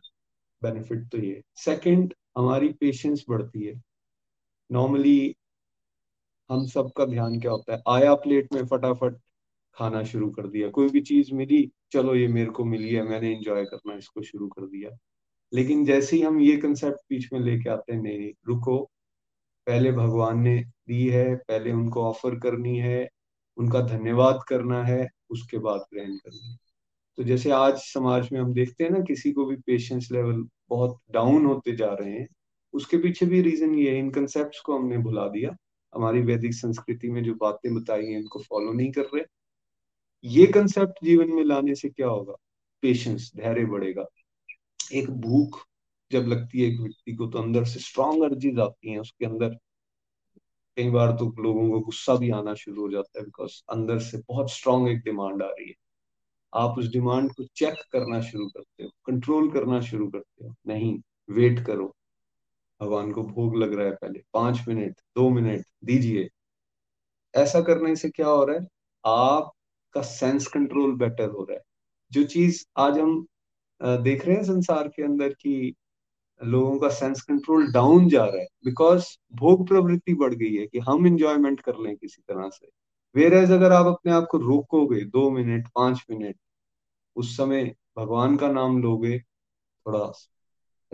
बेनिफिट तो ये सेकंड हमारी पेशेंस बढ़ती है। नॉर्मली हम सबका ध्यान क्या होता है? आया प्लेट में फटाफट खाना शुरू कर दिया। कोई भी चीज़ मिली, चलो ये मेरे को मिली है, मैंने एंजॉय करना इसको शुरू कर दिया। लेकिन जैसे ही हम ये कंसेप्ट बीच में लेके आते हैं, नहीं रुको। पहले भगवान ने दी है, पहले उनको ऑफ़र करनी है, उनका धन्यवाद करना है, उसके बाद ग्रहण करनी है। तो जैसे आज समाज में हम देखते हैं ना, किसी को भी पेशेंस लेवल बहुत डाउन होते जा रहे हैं उसके पीछे भी रीजन ये है, इन कंसेप्ट को हमने भुला दिया। हमारी वैदिक संस्कृति में जो बातें बताई हैं, इनको फॉलो नहीं कर रहे। ये कंसेप्ट जीवन में लाने से क्या होगा? पेशेंस धैर्य बढ़ेगा। एक भूख जब लगती है एक व्यक्ति को तो अंदर से स्ट्रॉन्ग एनर्जीज आती हैं, उसके अंदर कई बार तो लोगों को गुस्सा भी आना शुरू हो जाता है बिकॉज़ अंदर से बहुत स्ट्रॉन्ग एक डिमांड आ रही है। आप उस डिमांड को चेक करना शुरू करते हो कंट्रोल करना शुरू करते हो। नहीं वेट करो। भगवान को भोग लग रहा है पहले। पाँच मिनट, दो मिनट, दीजिए। ऐसा करने से क्या हो रहा है? आपका सेंस कंट्रोल बेटर हो रहा है। जो चीज़ आज हम देख रहे हैं संसार के अंदर की लोगों का सेंस कंट्रोल डाउन जा रहा है बिकॉज़ भोग प्रवृत्ति बढ़ गई है कि हम इंजॉयमेंट कर लें किसी तरह से। वेर एज अगर आप अपने आप को रोकोगे, दो मिनट, पाँच मिनट, उस समय भगवान का नाम लोगे, थोड़ा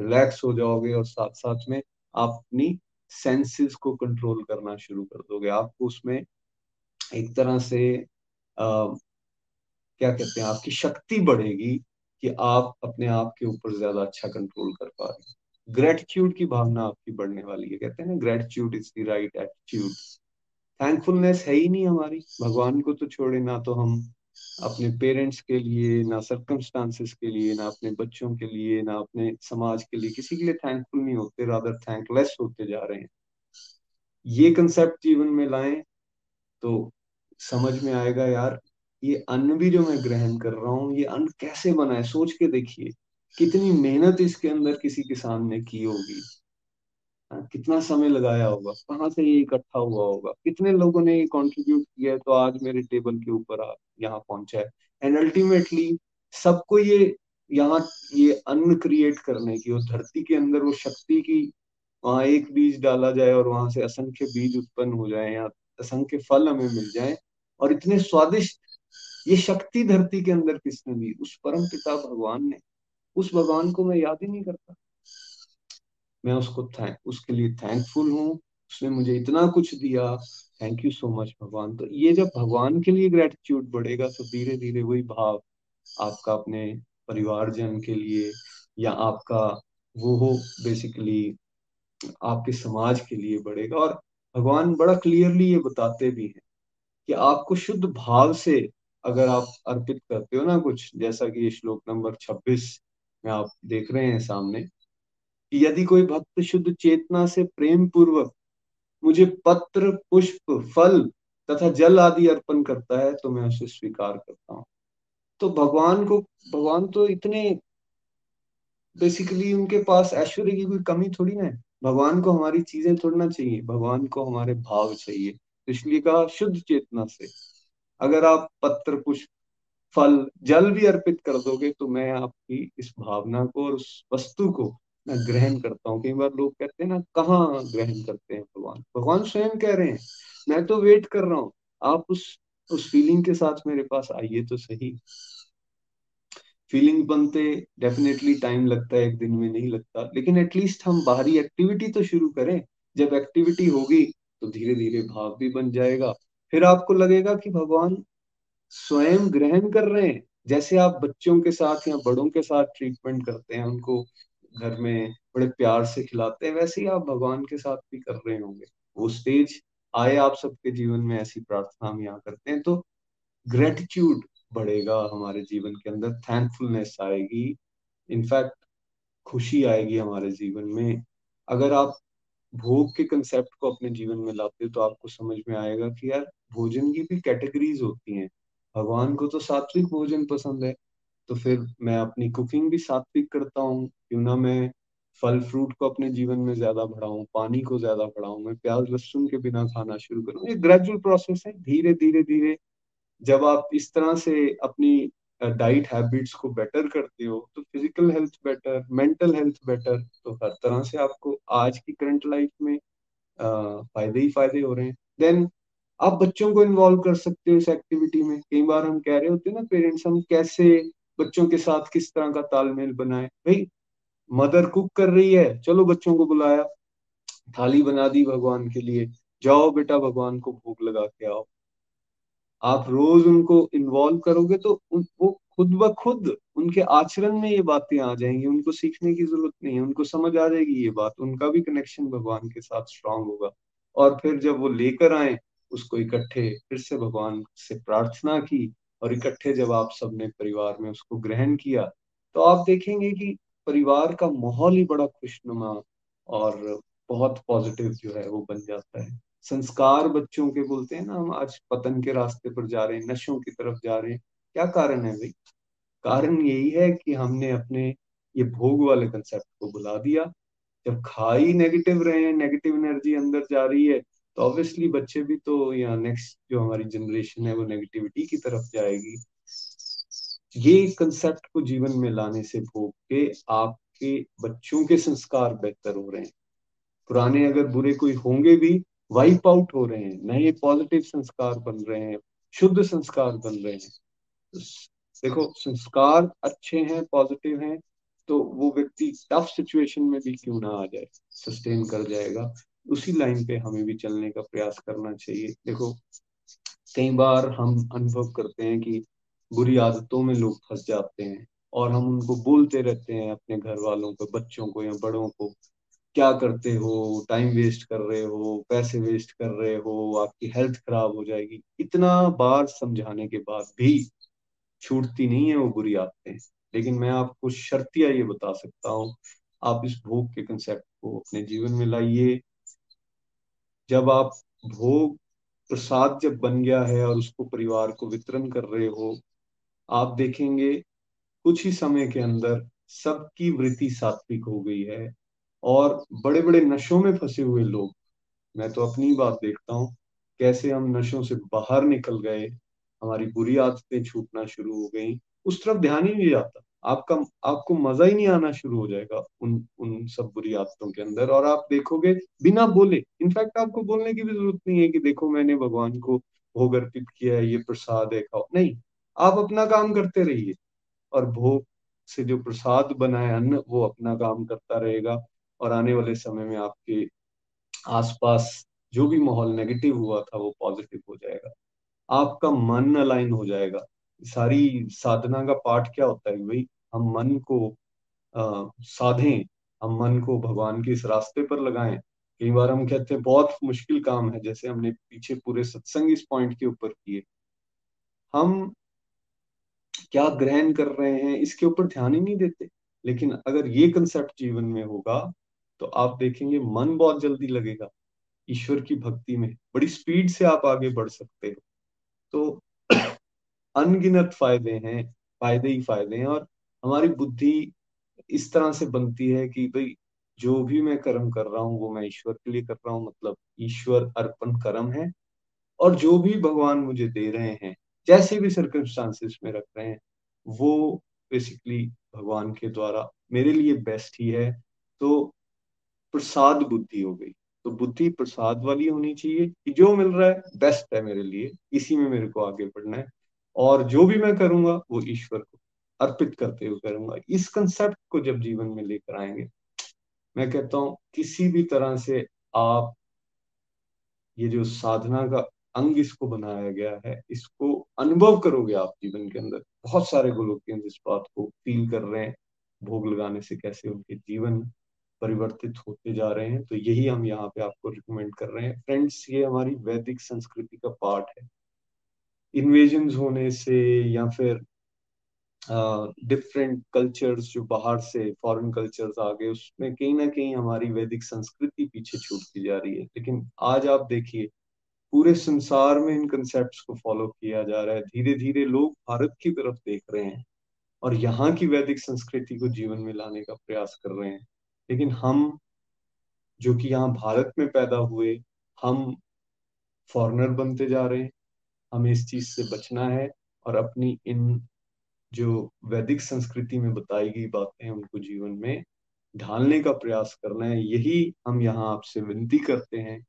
रिलैक्स हो जाओगे और साथ साथ में आप अपनी सेंसेस को कंट्रोल करना शुरू कर दोगे। आपको उसमें एक तरह से आ, क्या कहते हैं आपकी शक्ति बढ़ेगी कि आप अपने आप के ऊपर ज़्यादा अच्छा कंट्रोल कर पा रहे ग्रेटिट्यूड की भावना आपकी बढ़ने वाली है। कहते हैं ना gratitude is the right attitude thankfulness है ही नहीं हमारी। भगवान को तो छोड़े ना तो हम अपने पेरेंट्स के लिए, ना सर्कमस्टांसेस के लिए, ना अपने बच्चों के लिए, ना अपने समाज के लिए किसी के लिए थैंकफुल नहीं होते रादर थैंकलेस होते जा रहे हैं। ये कंसेप्ट जीवन में लाएँ तो समझ में आएगा यार, ये अन्न भी जो मैं ग्रहण कर रहा हूँ, ये अन्न कैसे बना है? सोच के देखिए, कितनी मेहनत इसके अंदर किसी किसान ने की होगी। कितना समय लगाया होगा? कहाँ से ये इकट्ठा हुआ होगा? कितने लोगों ने कंट्रीब्यूट किया है? तो आज मेरे टेबल के ऊपर यहाँ पहुँचा है। एंड अल्टीमेटली सबको ये यहाँ, ये अन्न क्रिएट करने की और धरती के अंदर वो शक्ति की वहाँ एक बीज डाला जाए और वहाँ से असंख्य बीज उत्पन्न हो जाए या असंख्य फल हमें मिल जाए और इतने स्वादिष्ट, ये शक्ति धरती के अंदर किसने दी? उस परम पिता भगवान ने। उस भगवान को मैं याद ही नहीं करता। मैं उसको थैंक उसके लिए थैंकफुल हूँ। उसने मुझे इतना कुछ दिया। थैंक यू सो मच भगवान। तो ये जब भगवान के लिए ग्रेटिट्यूड बढ़ेगा तो धीरे धीरे वही भाव आपका अपने परिवारजन के लिए या आपका वो हो बेसिकली आपके समाज के लिए बढ़ेगा। और भगवान बड़ा क्लियरली ये बताते भी हैं कि आपको शुद्ध भाव से अगर आप अर्पित करते हो ना कुछ, जैसा कि ये श्लोक नंबर 26 में आप देख रहे हैं सामने यदि कोई भक्त शुद्ध चेतना से प्रेम पूर्वक मुझे पत्र, पुष्प, फल तथा जल आदि अर्पण करता है तो मैं उसे स्वीकार करता हूँ। तो भगवान को, भगवान तो इतने बेसिकली उनके पास ऐश्वर्य की कोई कमी थोड़ी ना है। भगवान को हमारी चीज़ें थोड़ना चाहिए, भगवान को हमारे भाव चाहिए। तो इसलिए कहा शुद्ध चेतना से। अगर आप पत्र, पुष्प, फल, जल भी अर्पित कर दोगे तो मैं आपकी इस भावना को और उस वस्तु को ग्रहण करता हूँ। कई बार लोग कहते हैं ना, कहाँ ग्रहण करते हैं भगवान? भगवान स्वयं कह रहे हैं, मैं तो वेट कर रहा हूँ। आप उस उस फीलिंग के साथ मेरे पास आइए तो सही। फीलिंग बनते डेफिनेटली टाइम लगता है, एक दिन में नहीं लगता। लेकिन एटलीस्ट हम बाहरी एक्टिविटी तो शुरू करें। जब एक्टिविटी होगी तो धीरे धीरे भाव भी बन जाएगा। फिर आपको लगेगा कि भगवान स्वयं ग्रहण कर रहे हैं। जैसे आप बच्चों के साथ या बड़ों के साथ ट्रीटमेंट करते हैं, उनको घर में बड़े प्यार से खिलाते हैं, वैसे ही आप भगवान के साथ भी कर रहे होंगे। वो स्टेज आए आप सबके जीवन में, ऐसी प्रार्थना हम यहाँ करते हैं। तो ग्रेटिट्यूड बढ़ेगा हमारे जीवन के अंदर थैंकफुलनेस आएगी इनफैक्ट खुशी आएगी हमारे जीवन में। अगर आप भोग के कंसेप्ट को अपने जीवन में लाते हो तो आपको समझ में आएगा कि यार, भोजन की भी कैटेगरीज होती हैं। भगवान को तो सात्विक भोजन पसंद है। तो फिर मैं अपनी कुकिंग भी सात्विक करता हूँ, क्यों ना मैं फल फ्रूट को अपने जीवन में ज़्यादा बढ़ाऊं, पानी को ज़्यादा बढ़ाऊं, मैं प्याज लहसुन के बिना खाना शुरू करूँ। ये ग्रेजुअल प्रोसेस है, धीरे धीरे धीरे। जब आप इस तरह से अपनी डाइट हैबिट्स को बेटर करते हो तो physical health better mental health better तो हर तरह से आपको आज की करंट लाइफ में फ़ायदे ही फ़ायदे हो रहे हैं। देन आप बच्चों को इन्वॉल्व कर सकते हो इस एक्टिविटी में। कई बार हम कह रहे होते हैं ना पेरेंट्स हम कैसे बच्चों के साथ किस तरह का तालमेल बनाए? भाई मदर कुक कर रही है। चलो बच्चों को बुलाया। थाली बना दी भगवान के लिए। जाओ बेटा भगवान को भोग लगा के आओ। आप रोज उनको इन्वॉल्व करोगे तो उन, वो खुद ब खुद उनके आचरण में ये बातें आ जाएँगी। उनको सीखने की ज़रूरत नहीं है। उनको समझ आ जाएगी ये बात। उनका भी कनेक्शन भगवान के साथ स्ट्रांग होगा। और फिर जब वो लेकर आए उसको इकट्ठे फिर से भगवान से प्रार्थना की। और इकट्ठे जब आप सबने परिवार में उसको ग्रहण किया तो आप देखेंगे कि परिवार का माहौल ही बड़ा खुशनुमा और बहुत पॉजिटिव जो है वो बन जाता है। संस्कार बच्चों के बोलते हैं ना, हम आज पतन के रास्ते पर जा रहे हैं, नशों की तरफ़ जा रहे हैं। क्या कारण है भाई? कारण यही है कि हमने अपने ये भोग वाले कंसेप्ट को बुला दिया। जब खा ही नेगेटिव रहे हैं नेगेटिव एनर्जी अंदर जा रही है ऑब्वियसली बच्चे भी तो या नेक्स्ट जो हमारी जनरेशन है, वो नेगेटिविटी की तरफ़ जाएगी। ये कंसेप्ट को जीवन में लाने से भोग के आपके बच्चों के संस्कार बेहतर हो रहे हैं। पुराने अगर बुरे कोई होंगे भी वाइप आउट हो रहे हैं। नए पॉजिटिव संस्कार बन रहे हैं, शुद्ध संस्कार बन रहे हैं। देखो, संस्कार अच्छे हैं पॉजिटिव हैं तो वो व्यक्ति टफ सिचुएशन में भी क्यों ना आ जाए? सस्टेन कर जाएगा। उसी लाइन पे हमें भी चलने का प्रयास करना चाहिए। देखो, कई बार हम अनुभव करते हैं कि बुरी आदतों में लोग फंस जाते हैं और हम उनको बोलते रहते हैं अपने घर वालों को, बच्चों को या बड़ों को, क्या करते हो? टाइम वेस्ट कर रहे हो? पैसे वेस्ट कर रहे हो? आपकी हेल्थ खराब हो जाएगी? इतना बार समझाने के बाद भी छूटती नहीं है वो बुरी आदतें। लेकिन मैं आपको शर्तिया ये बता सकता हूँ। आप इस भोग के कंसेप्ट को अपने जीवन में लाइए। जब आप भोग प्रसाद जब बन गया है और उसको परिवार को वितरण कर रहे हो, आप देखेंगे कुछ ही समय के अंदर सबकी वृत्ति सात्विक हो गई है और बड़े बड़े नशों में फंसे हुए लोग। मैं तो अपनी बात देखता हूँ, कैसे हम नशों से बाहर निकल गए, हमारी बुरी आदतें छूटना शुरू हो गई, उस तरफ़ ध्यान ही नहीं जाता। आपका, आपको मज़ा ही नहीं आना शुरू हो जाएगा उन उन सब बुरी आदतों के अंदर। और आप देखोगे, बिना बोले, इनफैक्ट आपको बोलने की भी ज़रूरत नहीं है कि देखो मैंने भगवान को भोग अर्पित किया है, ये प्रसाद है, खाओ। नहीं, आप अपना काम करते रहिए। और भोग से जो प्रसाद बना है अन्न, वो अपना काम करता रहेगा। और आने वाले समय में आपके आसपास जो भी माहौल नेगेटिव हुआ था, वो पॉजिटिव हो जाएगा। आपका मन अलाइन हो जाएगा। सारी साधना का पाठ क्या होता है भाई हम मन को आ, साधें हम मन को भगवान के इस रास्ते पर लगाएँ। कई बार हम कहते हैं बहुत मुश्किल काम है जैसे हमने पीछे पूरे सत्संग इस पॉइंट के ऊपर किए। हम क्या ग्रहण कर रहे हैं इसके ऊपर ध्यान ही नहीं देते। लेकिन अगर ये कंसेप्ट जीवन में होगा तो आप देखेंगे मन बहुत जल्दी लगेगा। ईश्वर की भक्ति में बड़ी स्पीड से आप आगे बढ़ सकते हो। तो अनगिनत फ़ायदे हैं, फ़ायदे ही फ़ायदे हैं और हमारी बुद्धि इस तरह से बनती है कि भाई, जो भी मैं कर्म कर रहा हूँ, वो मैं ईश्वर के लिए कर रहा हूँ मतलब ईश्वर अर्पण कर्म है और जो भी भगवान मुझे दे रहे हैं, जैसे भी सर्कमस्टांसिस में रख रहे हैं, वो बेसिकली भगवान के द्वारा मेरे लिए बेस्ट ही है। तो प्रसाद बुद्धि हो गई। तो बुद्धि प्रसाद वाली होनी चाहिए कि जो मिल रहा है बेस्ट है मेरे लिए। इसी में मेरे को आगे बढ़ना है। और जो भी मैं करूँगा, वो ईश्वर को अर्पित करते हुए करूँगा। इस कंसेप्ट को जब जीवन में लेकर आएँगे, मैं कहता हूँ, किसी भी तरह से आप, ये जो साधना का अंग इसको बनाया गया है, इसको अनुभव करोगे आप जीवन के अंदर। बहुत सारे गोलोकियंस इस बात को फील कर रहे हैं, भोग लगाने से कैसे उनके जीवन परिवर्तित होते जा रहे हैं। तो यही हम यहाँ पे आपको रिकमेंड कर रहे हैं। फ्रेंड्स ये हमारी वैदिक संस्कृति का पार्ट है। इन्वेजन होने से या फिर डिफरेंट uh, कल्चर्स जो बाहर से फॉरेन कल्चर्स आ गए उसमें कहीं ना कहीं हमारी वैदिक संस्कृति पीछे छूटती जा रही है। लेकिन आज आप देखिए पूरे संसार में इन कंसेप्ट को फॉलो किया जा रहा है। धीरे धीरे लोग भारत की तरफ़ देख रहे हैं और यहाँ की वैदिक संस्कृति को जीवन में लाने का प्रयास कर रहे हैं। लेकिन हम जो कि यहाँ भारत में पैदा हुए हम फॉरनर बनते जा रहे हैं। हमें इस चीज़ से बचना है और अपनी इन जो वैदिक संस्कृति में बताई गई बातें उनको जीवन में ढालने का प्रयास करना है। यही हम यहाँ आपसे विनती करते हैं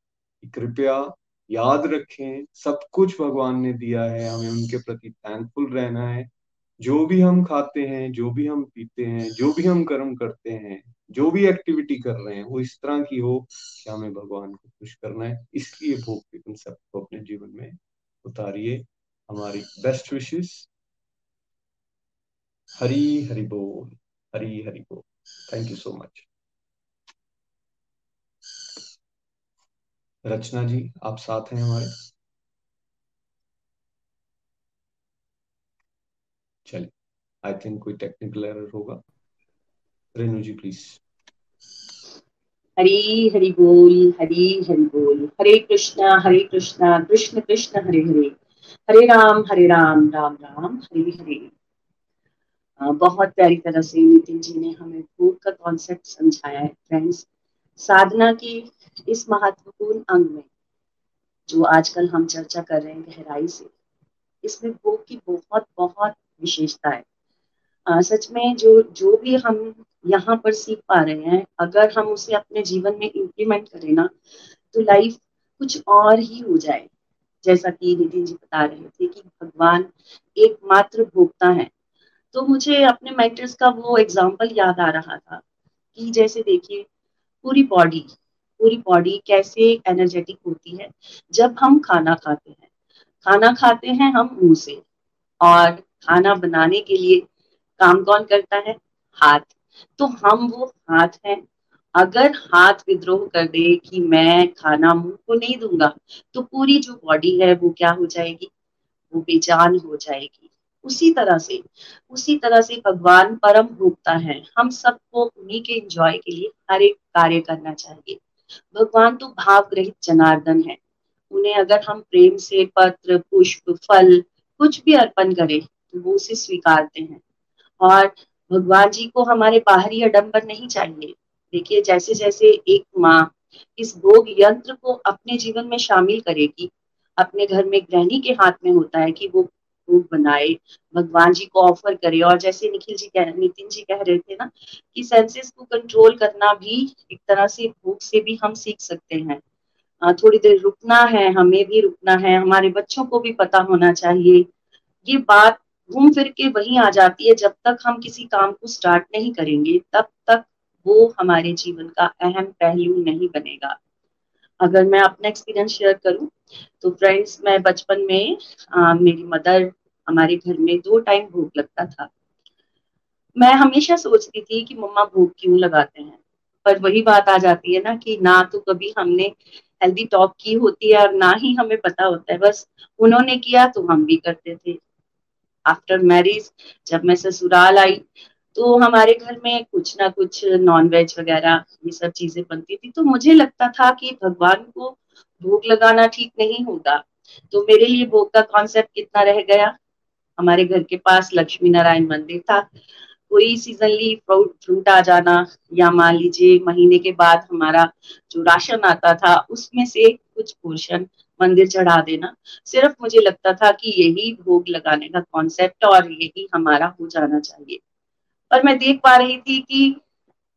कि कृपया याद रखें, सब कुछ भगवान ने दिया है, हमें उनके प्रति थैंकफुल रहना है। जो भी हम खाते हैं, जो भी हम पीते हैं, जो भी हम कर्म करते हैं, जो भी एक्टिविटी कर रहे हैं, वो इस तरह की हो कि हमें भगवान को खुश करना है। इसलिए भोग के कंसेप्ट को अपने जीवन में उतारिए हमारी बेस्ट विशेष हरी हरि बोल, हरी हरि बोल। Thank you so much Rachna ji, आप साथ हैं हमारे? चलिए आई थिंक कोई टेक्निकल एरर होगा। रेणु जी प्लीज़ हरी हरि बोल हरी हरि बोल। हरे कृष्णा हरे कृष्णा कृष्ण कृष्ण हरे हरे। हरे राम हरे राम राम राम हरे हरे। बहुत प्यारी तरह से नितिन जी ने हमें भूख का कॉन्सेप्ट समझाया है फ्रेंड्स साधना की इस महत्वपूर्ण अंग में जो आजकल हम चर्चा कर रहे हैं गहराई से इसमें भूख की बहुत बहुत विशेषता है। आ, सच में जो जो भी हम यहाँ पर सीख पा रहे हैं, अगर हम उसे अपने जीवन में इम्प्लीमेंट करें ना तो लाइफ कुछ और ही हो जाए। जैसा कि नितिन जी बता रहे थे कि भगवान एकमात्र भोक्ता है। तो मुझे अपने मेंटर्स का वो एग्ज़ाम्पल याद आ रहा था कि जैसे देखिए, पूरी बॉडी पूरी बॉडी कैसे एनर्जेटिक होती है? जब हम खाना खाते हैं, खाना खाते हैं हम मुँह से और खाना बनाने के लिए काम कौन करता है? हाथ। तो हम वो हाथ हैं। अगर हाथ विद्रोह कर दे कि मैं खाना मुँह को नहीं दूँगा तो पूरी जो बॉडी है वो क्या हो जाएगी? वो बेजान हो जाएगी। उसी तरह से, उसी तरह से भगवान परम भोक्ता है। हम सबको उन्हीं के एंजॉय के लिए हर एक कार्य करना चाहिए। भगवान तो भाव ग्रहित जनार्दन है। उन्हें अगर हम प्रेम से, पत्र, पुष्प, फल, कुछ भी अर्पण करें तो वो उसे स्वीकारते हैं। और भगवान जी को हमारे बाहरी अडम्बर नहीं चाहिए। देखिए जैसे जैसे एक माँ इस भोग यंत्र को अपने जीवन में शामिल करेगी, अपने घर में गृहिणी के हाथ में होता है कि वो भोग बनाए, भगवान जी को ऑफ़र करे। और जैसे निखिल जी कह, नितिन जी कह रहे थे ना कि सेंसेस को कंट्रोल करना भी एक तरह से भूख से भी हम सीख सकते हैं। थोड़ी देर रुकना है, हमें भी रुकना है, हमारे बच्चों को भी पता होना चाहिए। ये बात घूम फिर के वही आ जाती है। जब तक हम किसी काम को स्टार्ट नहीं करेंगे तब तक वो हमारे जीवन का अहम पहलू नहीं बनेगा। अगर मैं अपना एक्सपीरियंस शेयर करूँ तो फ्रेंड्स मैं बचपन में आ, मेरी मदर हमारे घर में दो टाइम भूख लगता था। मैं हमेशा सोचती थी कि मम्मा भूख क्यों लगाते हैं? पर वही बात आ जाती है ना कि ना तो कभी हमने हेल्दी टॉक की होती है और ना ही हमें पता होता है। बस उन्होंने किया तो हम भी करते थे। आफ्टर मैरिज जब मैं ससुराल आई तो हमारे घर में कुछ ना कुछ नॉन वेज वगैरह ये सब चीज़ें बनती थी। तो मुझे लगता था कि भगवान को भोग लगाना ठीक नहीं होगा। तो मेरे लिए भोग का कॉन्सेप्ट कितना रह गया? हमारे घर के पास लक्ष्मी नारायण मंदिर था। कोई सीजनली फ्रूट फ्रूट आ जाना, या मान लीजिए महीने के बाद हमारा जो राशन आता था, उसमें से कुछ पोर्शन मंदिर चढ़ा देना। सिर्फ़ मुझे लगता था कि यही भोग लगाने का कॉन्सेप्ट और यही हमारा हो जाना चाहिए। पर मैं देख पा रही थी कि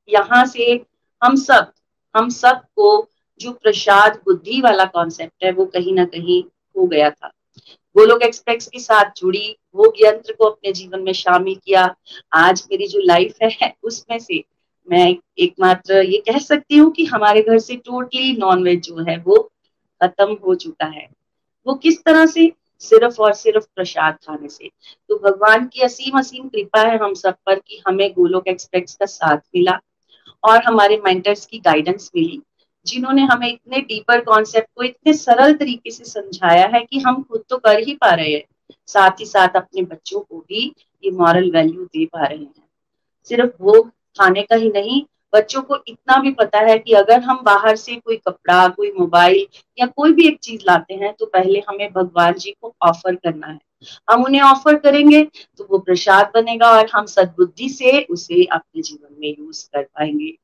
यहाँ से हम सब हम सबको जो प्रसाद बुद्धि वाला कॉन्सेप्ट है, वो कहीं ना कहीं हो गया था। गोलोक एक्सप्रेस के साथ जुड़ी, वो यंत्र को अपने जीवन में शामिल किया। आज मेरी जो लाइफ है, उसमें से मैं एकमात्र ये कह सकती हूँ कि हमारे घर से टोटली नॉनवेज जो है, वो खत्म हो चुका है। वो किस तरह से? सिर्फ़ और सिर्फ़ प्रसाद खाने से। तो भगवान की असीम असीम कृपा है हम सब पर कि हमें गोलोक एक्सप्रेस का साथ मिला और हमारे मेंटर्स की गाइडेंस मिली। जिन्होंने हमें इतने डीपर कॉन्सेप्ट को इतने सरल तरीके से समझाया है कि हम खुद तो कर ही पा रहे हैं, साथ ही साथ अपने बच्चों को भी ये मॉरल वैल्यू दे पा रहे हैं। सिर्फ़ भोग खाने का ही नहीं, बच्चों को इतना भी पता है कि अगर हम बाहर से कोई कपड़ा, कोई मोबाइल या कोई भी एक चीज़ लाते हैं तो पहले हमें भगवान जी को ऑफ़र करना है। हम उन्हें ऑफ़र करेंगे तो वो प्रसाद बनेगा और हम सदबुद्धि से उसे अपने जीवन में यूज़ कर पाएँगे।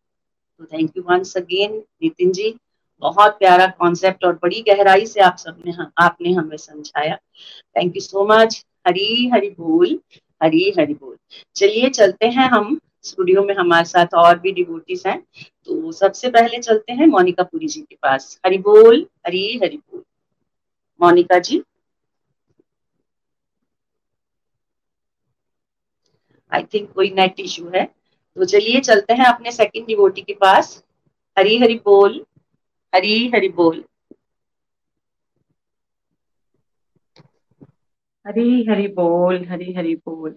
तो thank you once again Nitin ji बहुत प्यारा कॉन्सेप्ट और बड़ी गहराई से आप सबने आपने हमें समझाया। Thank you so much Hari Hari बोल, हरी हरी बोल। चलिए चलते हैं हम स्टूडियो में हमारे साथ और भी डिवोटीज हैं। तो सबसे पहले चलते हैं मोनिका पुरी जी के पास। हरी बोल, हरी हरि बोल। मोनिका जी। आई थिंक कोई नेट इश्यू है। तो चलिए चलते हैं अपने सेकंड डिवोटी के पास। हरी हरि बोल, हरी हरि बोल। हरी हरि बोल, हरी हरि बोल।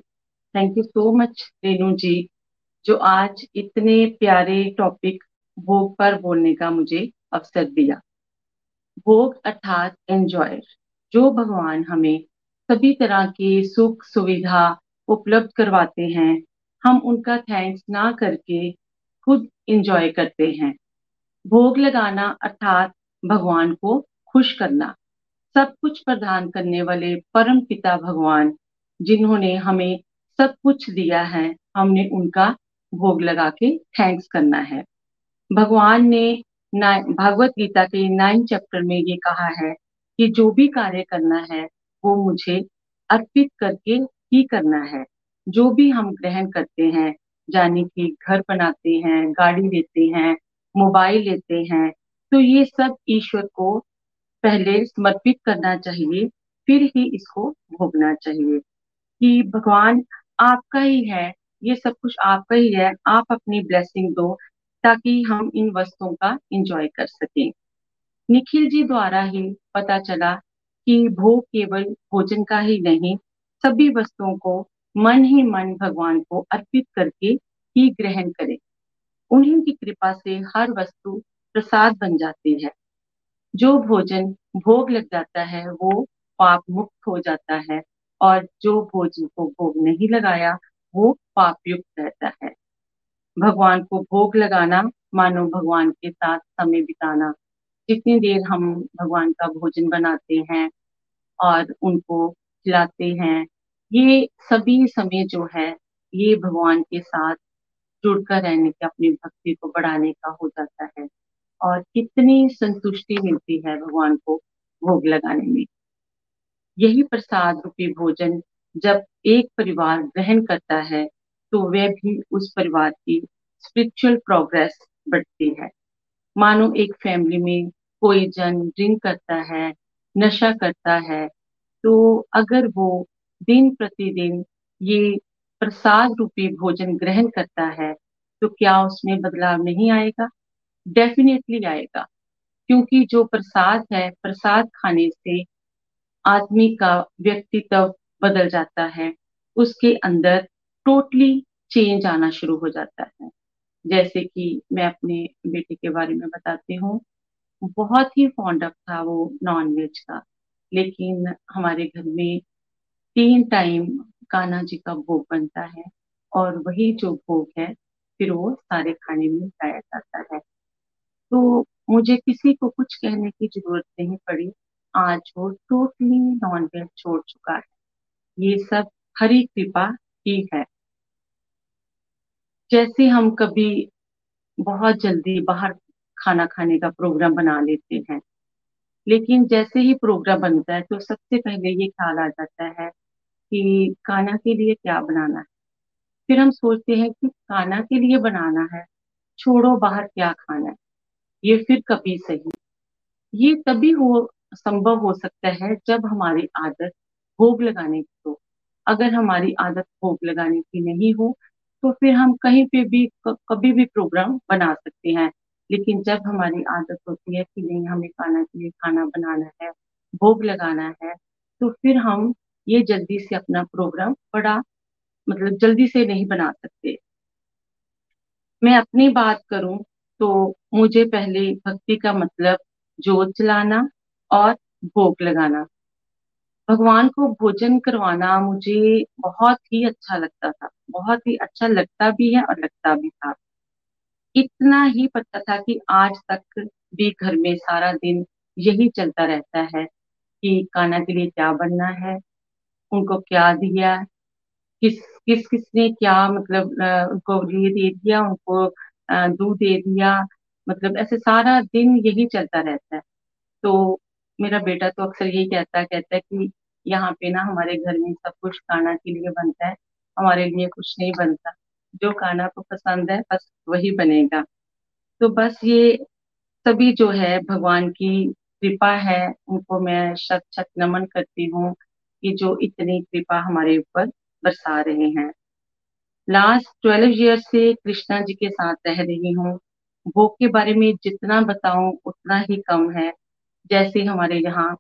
Thank you so much Renu ji, जो आज इतने प्यारे टॉपिक भोग पर बोलने का मुझे अवसर दिया। भोग अर्थात एंजॉय जो भगवान हमें सभी तरह की सुख सुविधा उपलब्ध करवाते हैं हम उनका थैंक्स ना करके खुद इंजॉय करते हैं। भोग लगाना अर्थात भगवान को खुश करना। सब कुछ प्रदान करने वाले परम पिता भगवान, जिन्होंने हमें सब कुछ दिया है, हमने उनका भोग लगा के थैंक्स करना है। भगवान ने भागवत गीता के नाइन चैप्टर में ये कहा है कि जो भी कार्य करना है, वो मुझे अर्पित करके ही करना है। जो भी हम ग्रहण करते हैं, यानी कि घर बनाते हैं, गाड़ी लेते हैं, मोबाइल लेते हैं तो ये सब ईश्वर को पहले समर्पित करना चाहिए, फिर ही इसको भोगना चाहिए कि भगवान आपका ही है, ये सब कुछ आपका ही है, आप अपनी ब्लेसिंग दो ताकि हम इन वस्तुओं का इंजॉय कर सकें। निखिल जी द्वारा ही पता चला कि भोग केवल भोजन का ही नहीं, सभी वस्तुओं को मन ही मन भगवान को अर्पित करके ही ग्रहण करें। उन्हीं की कृपा से हर वस्तु प्रसाद बन जाती है। जो भोजन भोग लग जाता है, वो पाप मुक्त हो जाता है और जो भोजन को भोग नहीं लगाया, वो पाप युक्त रहता है। भगवान को भोग लगाना, मानो भगवान के साथ समय बिताना। जितनी देर हम भगवान का भोजन बनाते हैं और उनको खिलाते हैं ये सभी समय जो है, ये भगवान के साथ जुड़कर रहने के, अपनी भक्ति को बढ़ाने का हो जाता है। और कितनी संतुष्टि मिलती है भगवान को भोग लगाने में। यही प्रसाद रूपी भोजन जब एक परिवार ग्रहण करता है तो वह भी उस परिवार की स्पिरिचुअल प्रोग्रेस बढ़ती है। मानो एक फैमिली में कोई जन ड्रिंक करता है, नशा करता है तो अगर वो दिन प्रतिदिन ये प्रसाद रूपी भोजन ग्रहण करता है तो क्या उसमें बदलाव नहीं आएगा? डेफिनेटली आएगा, क्योंकि जो प्रसाद है, प्रसाद खाने से आदमी का व्यक्तित्व बदल जाता है, उसके अंदर टोटली चेंज आना शुरू हो जाता है। जैसे कि मैं अपने बेटे के बारे में बताती हूँ, बहुत ही फॉन्ड ऑफ़ था वो नॉन वेज का, लेकिन हमारे घर में तीन टाइम कान्हा जी का भोग बनता है और वही जो भोग है, फिर वो सारे खाने में खाया जाता है। तो मुझे किसी को कुछ कहने की ज़रूरत नहीं पड़ी। आज वो टोटली नॉन वेज छोड़ चुका है। ये सब हरी कृपा ही है। जैसे हम कभी बहुत जल्दी बाहर खाना खाने का प्रोग्राम बना लेते हैं, लेकिन जैसे ही प्रोग्राम बनता है तो सबसे पहले ये ख्याल आ जाता है कि खाना के लिए क्या बनाना है? फिर हम सोचते हैं कि खाना के लिए बनाना है, छोड़ो बाहर क्या खाना है। ये फिर कभी सही ये तभी हो, संभव हो सकता है जब हमारी आदत भोग लगाने की हो। अगर हमारी आदत भोग लगाने की नहीं हो तो फिर हम कहीं पे भी कभी भी प्रोग्राम बना सकते हैं। लेकिन जब हमारी आदत होती है कि नहीं, हमें खाना के लिए खाना बनाना है, भोग लगाना है तो फिर हम ये जल्दी से अपना प्रोग्राम बड़ा मतलब जल्दी से नहीं बना सकते। मैं अपनी बात करूँ तो मुझे पहले भक्ति का मतलब जोत जलाना और भोग लगाना। भगवान को भोजन करवाना मुझे बहुत ही अच्छा लगता था, बहुत ही अच्छा लगता भी है और लगता भी था। इतना ही पता था कि आज तक भी घर में सारा दिन यही चलता रहता है कि खाना के लिए क्या बनना है उनको क्या दिया किस किस, किसने क्या मतलब उनको ये दे दिया, उनको दूध दे दिया? मतलब ऐसे सारा दिन यही चलता रहता है। तो मेरा बेटा तो अक्सर यही कहता कहता है कि यहाँ पे ना हमारे घर में सब कुछ खाना के लिए बनता है, हमारे लिए कुछ नहीं बनता। जो खाना को पसंद है, बस वही बनेगा। तो बस ये सभी जो है, भगवान की कृपा है, उनको मैं शत शत नमन करती हूँ। कि जो इतनी कृपा हमारे ऊपर बरसा रहे हैं। लास्ट ट्वेल्व ईयर से कृष्णा जी के साथ रह रही हूँ। भोग के बारे में जितना बताऊँ, उतना ही कम है। जैसे हमारे यहाँ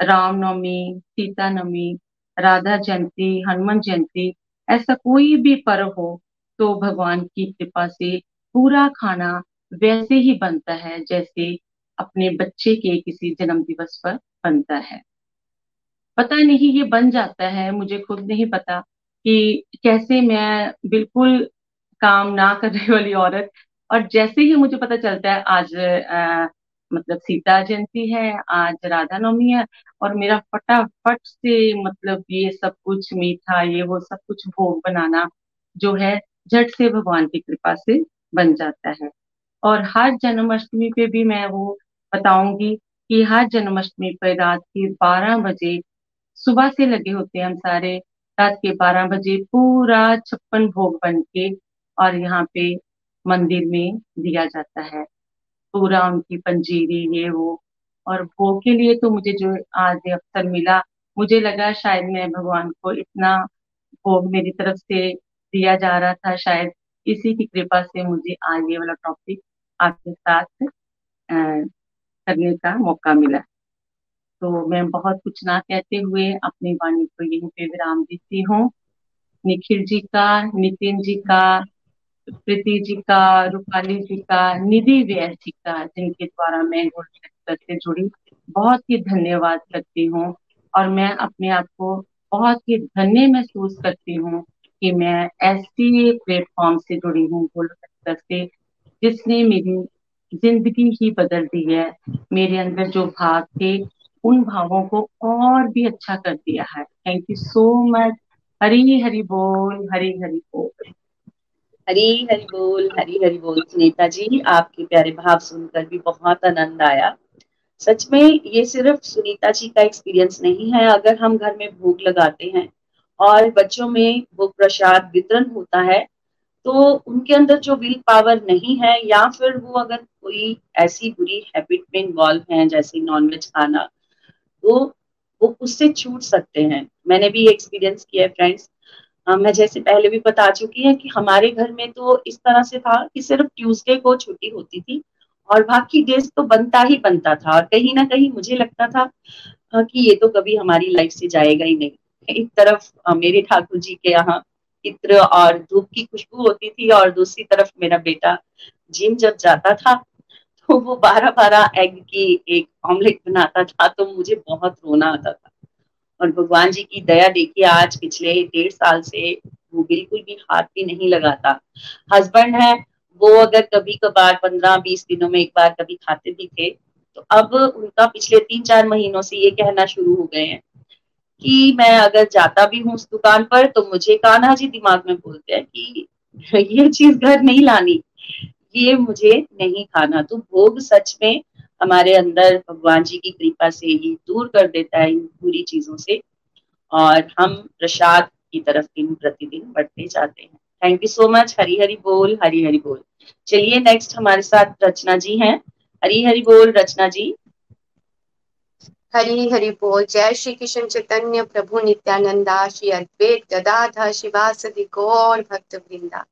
रामनवमी सीता नवमी राधा जयंती, हनुमान जयंती, ऐसा कोई भी पर्व हो तो भगवान की कृपा से पूरा खाना वैसे ही बनता है, जैसे अपने बच्चे के किसी जन्म दिवस पर बनता है। पता नहीं ये बन जाता है मुझे खुद नहीं पता कि कैसे मैं बिल्कुल काम ना करने [LAUGHS] वाली औरत। और जैसे ही मुझे पता चलता है आज आ, मतलब सीता जयंती है आज राधा नवमी है और मेरा फटाफट से मतलब ये सब कुछ मीठा ये वो सब कुछ भोग बनाना जो है झट से भगवान की कृपा से बन जाता है। और हर जन्माष्टमी पे भी मैं वो बताऊँगी कि हर जन्माष्टमी पर रात के बारह बजे सुबह से लगे होते हैं हम सारे। रात के बारह बजे पूरा छप्पन भोग बन के और यहाँ पे मंदिर में दिया जाता है। पूरा उनकी पंजीरी, ये, वो। और भोग के लिए तो मुझे जो आज अवसर मिला, मुझे लगा शायद मैं भगवान को इतना भोग मेरी तरफ़ से दिया जा रहा था, शायद इसी की कृपा से मुझे आज ये वाला टॉपिक आपके साथ करने का मौका मिला। तो मैं बहुत कुछ ना कहते हुए अपनी वाणी को यहीं पे विराम देती हूँ। निखिल जी का, नितिन जी का, प्रीति जी का, रूपाली जी का, निधि व्यय जी का, जिनके द्वारा मैं गोल्ड से जुड़ी, बहुत ही धन्यवाद करती हूँ। और मैं अपने आप को बहुत ही धन्य महसूस करती हूँ कि मैं ऐसी प्लेटफॉर्म से जुड़ी हूँ गोल्ड से, जिसने मेरी ज़िंदगी ही बदल दी है। मेरे अंदर जो भाव थे उन भावों को और भी अच्छा कर दिया है। Thank you so much Hari Hari बोल, हरी हरी बोल। हरी हरी बोल, हरी हरी बोल। सुनीता जी, आपके प्यारे भाव सुनकर भी बहुत आनंद आया। सच में ये सिर्फ़ सुनीता जी का एक्सपीरियंस नहीं है। अगर हम घर में भोग लगाते हैं और बच्चों में भोग प्रसाद वितरण होता है तो उनके अंदर जो विल पावर नहीं है, या फिर वो अगर कोई ऐसी बुरी हैबिट में इन्वॉल्व है, जैसे नॉनवेज खाना तो वो उससे छूट सकते हैं। मैंने भी एक्सपीरियंस किया है फ्रेंड्स मैं जैसे पहले भी बता चुकी है कि हमारे घर में तो इस तरह से था कि सिर्फ़ ट्यूसडे को छुट्टी होती थी और बाकी डेज़ तो बनता ही बनता था। और कहीं ना कहीं मुझे लगता था कि ये तो कभी हमारी लाइफ से जाएगा ही नहीं। एक तरफ़ मेरे ठाकुर जी के यहाँ इत्र और धूप की खुशबू होती थी और दूसरी तरफ़ मेरा बेटा जिम जब जाता था तो [LAUGHS] वो बारह बारह एग की एक ऑमलेट बनाता था तो मुझे बहुत रोना आता था। और भगवान जी की दया देखिए, आज पिछले डेढ़ साल से वो बिल्कुल भी हाथ भी नहीं लगाता। हस्बैंड है, वो अगर कभी कभार पंद्रह बीस दिनों में एक बार कभी खाते भी थे तो अब उनका पिछले तीन चार महीनों से ये कहना शुरू हो गए हैं कि मैं अगर जाता भी हूँ उस दुकान पर तो मुझे कान्हा जी दिमाग में बोलते हैं कि [LAUGHS] ये चीज़ घर नहीं लानी। ये मुझे नहीं खाना। तो भोग सच में हमारे अंदर भगवान जी की कृपा से ही दूर कर देता है इन बुरी चीज़ों से। और हम प्रसाद की तरफ़ दिन प्रतिदिन बढ़ते जाते हैं। Thank you so much Hari Hari बोल हरी हरी बोल। चलिए नेक्स्ट हमारे साथ रचना जी हैं। हरी हरी बोल, रचना जी। हरी हरि बोल। जय श्री कृष्ण चैतन्य प्रभु नित्यानंदा। श्री अद्वैत गदाधा शिवासदि गौर भक्त वृंदा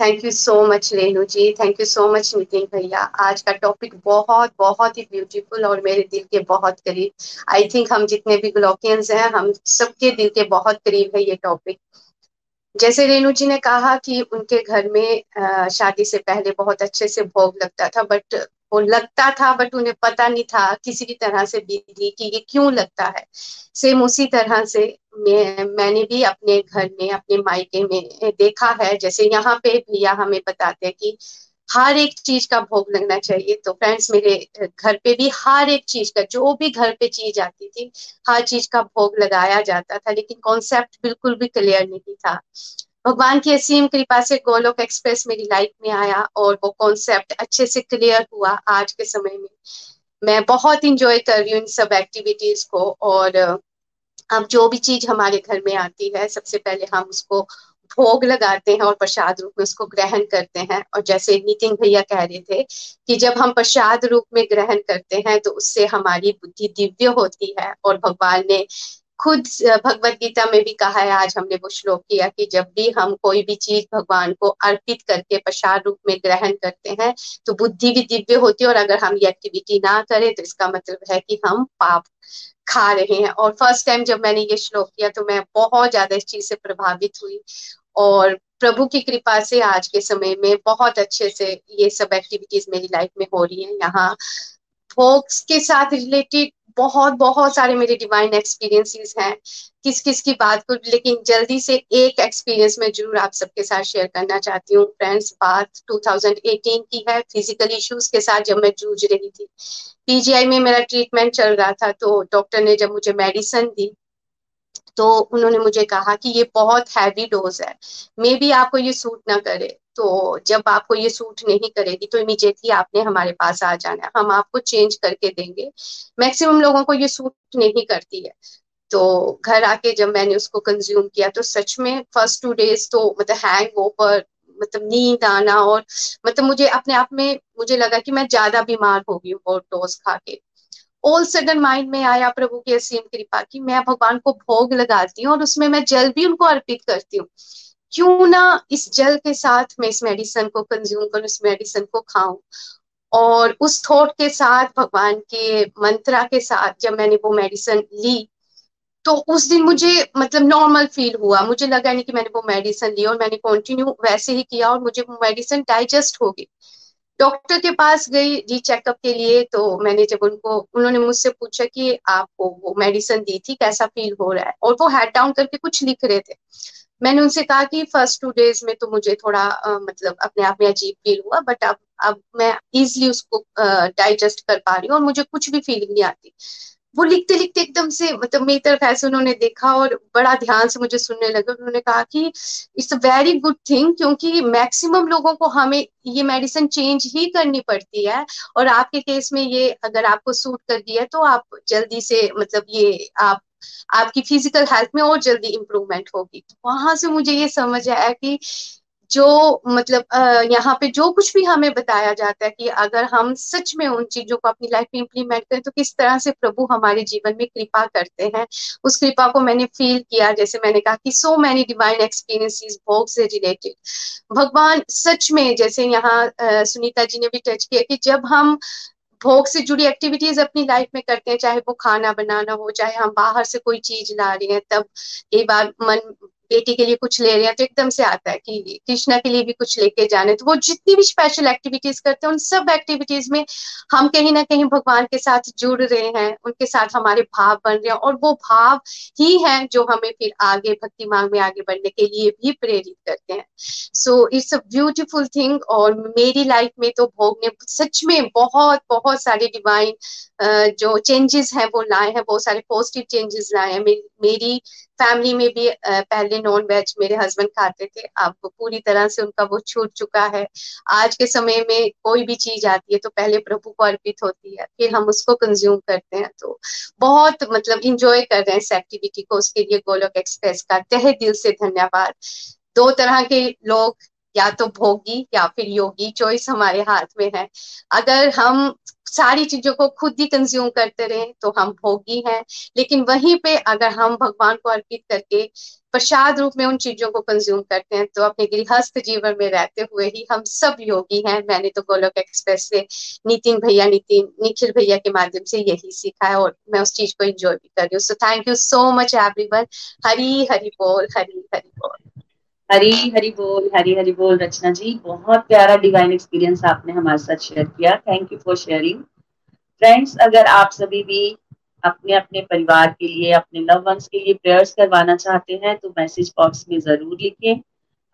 thank you so much Renu ji thank you so much Nitin भैया आज का टॉपिक बहुत बहुत ही ब्यूटीफुल और मेरे दिल के बहुत करीब। आई थिंक हम जितने भी ग्लोकियंस हैं, हम सबके दिल के बहुत करीब है ये टॉपिक जैसे रेणु जी ने कहा कि उनके घर में शादी से पहले बहुत अच्छे से भोग लगता था बट वो लगता था बट उन्हें पता नहीं था किसी भी तरह से विधि कि ये क्यों लगता है। सेम उसी तरह से मैं, मैंने भी अपने घर में, अपने मायके में देखा है। जैसे यहाँ पे भैया हमें बताते हैं कि हर एक चीज़ का भोग लगना चाहिए। तो फ्रेंड्स मेरे घर पे भी हर एक चीज़ का, जो भी घर पे चीज़ आती थी, हर चीज़ का भोग लगाया जाता था, लेकिन कॉन्सेप्ट बिल्कुल भी क्लियर नहीं था। भगवान की असीम कृपा से गोलोक एक्सप्रेस मेरी लाइफ में आया और वो कॉन्सेप्ट अच्छे से क्लियर हुआ आज के समय में। मैं बहुत इंजॉय कर रही हूँ इन सब एक्टिविटीज़ को और अब जो भी चीज़ हमारे घर में आती है, सबसे पहले हम उसको भोग लगाते हैं और प्रसाद रूप में उसको ग्रहण करते हैं। और जैसे नितिन भैया कह रहे थे कि जब हम प्रसाद रूप में ग्रहण करते हैं तो उससे हमारी बुद्धि दिव्य होती है और भगवान ने खुद भगवत गीता में भी कहा है, आज हमने वो श्लोक किया कि जब भी हम कोई भी चीज़ भगवान को अर्पित करके प्रसाद रूप में ग्रहण करते हैं तो बुद्धि भी दिव्य होती है और अगर हम ये एक्टिविटी ना करें तो इसका मतलब है कि हम पाप खा रहे हैं। और फ़र्स्ट टाइम जब मैंने ये श्लोक किया तो मैं बहुत ज़्यादा इस चीज़ से प्रभावित हुई और प्रभु की कृपा से आज के समय में बहुत अच्छे से ये सब एक्टिविटीज़ मेरी लाइफ में हो रही है। यहाँ फोक्स के साथ रिलेटेड बहुत बहुत सारे मेरे डिवाइन एक्सपीरियंसेस हैं। किस किस की बात को, लेकिन जल्दी से एक एक्सपीरियंस में ज़रूर आप सबके साथ शेयर करना चाहती हूँ। फ्रेंड्स बात 2018 की है फ़िज़िकल इश्यूज़ के साथ जब मैं जूझ रही थी। पीजीआई में मेरा ट्रीटमेंट चल रहा था तो डॉक्टर ने जब मुझे मेडिसिन दी तो उन्होंने मुझे कहा कि ये बहुत हैवी डोज है। मे बी आपको ये सूट ना करे। तो जब आपको ये सूट नहीं करेगी तो इमीजिएटली आपने हमारे पास आ जाना है। हम आपको चेंज करके देंगे। मैक्सिमम लोगों को ये सूट नहीं करती है। तो घर आके जब मैंने उसको कंज्यूम किया तो सच में फ़र्स्ट टू डेज़ तो मतलब हैंग ओवर मतलब नींद आना और मतलब मुझे अपने आप में मुझे लगा कि मैं ज़्यादा बीमार हो गई और डोज खा के। ऑल सडन माइंड में आया प्रभु की असीम कृपा की, मैं भगवान को भोग लगाती हूँ और उसमें मैं जल भी उनको अर्पित करती हूँ। क्यों ना इस जल के साथ मैं इस मेडिसन को कंज्यूम करूँ, इस मेडिसन को खाऊं? और उस थॉट के साथ, भगवान के मंत्रा के साथ जब मैंने वो मेडिसन ली तो उस दिन मुझे मतलब नॉर्मल फील हुआ। मुझे लगा नहीं कि मैंने वो मेडिसन ली और मैंने कंटिन्यू वैसे ही किया और मुझे वो मेडिसिन डाइजेस्ट हो गई। डॉक्टर के पास गई री चेकअप के लिए तो मैंने जब उनको, उन्होंने मुझसे पूछा कि आपको वो मेडिसन दी थी, कैसा फील हो रहा है? और वो हेड डाउन करके कुछ लिख रहे थे। मैंने उनसे कहा कि फ़र्स्ट टू डेज़ में तो मुझे थोड़ा आ, मतलब अपने आप में अजीब फील हुआ बट अब अब मैं इजिली उसको डाइजेस्ट कर पा रही हूँ और मुझे कुछ भी फीलिंग नहीं आती। वो लिखते लिखते एकदम से मतलब मेरी तरफ़ ऐसे उन्होंने देखा और बड़ा ध्यान से मुझे सुनने लगे। उन्होंने कहा कि it's a very good thing क्योंकि मैक्सिमम लोगों को हमें ये मेडिसिन चेंज ही करनी पड़ती है और आपके केस में ये अगर आपको सूट कर दिया तो आप जल्दी से मतलब ये आप आपकी फ़िज़िकल हेल्थ में और जल्दी इम्प्रूवमेंट होगी। वहाँ से मुझे ये समझ आया कि जो मतलब यहाँ पे जो कुछ भी हमें बताया जाता है कि अगर हम सच में उन चीज़ों को अपनी लाइफ में इम्प्लीमेंट करें तो किस तरह से प्रभु हमारे जीवन में कृपा करते हैं। उस कृपा को मैंने फील किया, जैसे मैंने कहा कि सो मैनी डिवाइन एक्सपीरियंसेस भोग से रिलेटेड भगवान सच में, जैसे यहाँ सुनीता जी ने भी टच किया कि जब हम भोग से जुड़ी एक्टिविटीज़ अपनी लाइफ में करते हैं, चाहे वो खाना बनाना हो, चाहे हम बाहर से कोई चीज़ ला रहे हैं, तब कई बार मन बेटी के लिए कुछ ले रहे हैं तो एकदम से आता है कि कृष्णा के लिए भी कुछ लेके जाने। तो वो जितनी भी स्पेशल एक्टिविटीज़ करते हैं, उन सब एक्टिविटीज़ में हम कहीं ना कहीं भगवान के साथ जुड़ रहे हैं, उनके साथ हमारे भाव बन रहे हैं, और वो भाव ही है जो हमें फिर आगे, भक्ति मांग में आगे बढ़ने के लिए भी प्रेरित करते हैं। So it's a beautiful thing और मेरी लाइफ में तो भोग ने सच में बहुत बहुत सारे डिवाइन जो चेंजेस हैं वो लाए हैं, बहुत सारे पॉजिटिव चेंजेस लाए हैं। मेरी फैमिली में भी पहले नॉन वेज मेरे हस्बैंड खाते थे। अब पूरी तरह से उनका वो छूट चुका है। आज के समय में कोई भी चीज़ आती है तो पहले प्रभु को अर्पित होती है, फिर हम उसको कंज्यूम करते हैं। तो बहुत मतलब इंजॉय कर रहे हैं इस एक्टिविटी को। उसके लिए गोलोक एक्सप्रेस का तहे दिल से धन्यवाद। दो तरह के लोग या तो भोगी या फिर योगी चॉइस हमारे हाथ में है। अगर हम सारी चीज़ों को खुद ही कंज्यूम करते रहे तो हम भोगी हैं। लेकिन वहीं पे अगर हम भगवान को अर्पित करके प्रसाद रूप में उन चीज़ों को कंज्यूम करते हैं तो अपने गृहस्थ जीवन में रहते हुए ही हम सब योगी हैं। मैंने तो गोलोक एक्सप्रेस से नितिन भैया, नितिन, निखिल भैया के माध्यम से यही सीखा है और मैं उस चीज़ को एंजॉय भी कर रही हूँ। So thank you so much everyone Hari Hari बोल हरी हरी बोल। हरी हरी बोल, हरी हरी बोल, रचना जी। बहुत प्यारा डिवाइन एक्सपीरियंस आपने हमारे साथ शेयर किया। Thank you for sharing friends अगर आप सभी भी अपने अपने परिवार के लिए, अपने लव वंस के लिए प्रेयर्स करवाना चाहते हैं तो मैसेज बॉक्स में ज़रूर लिखें।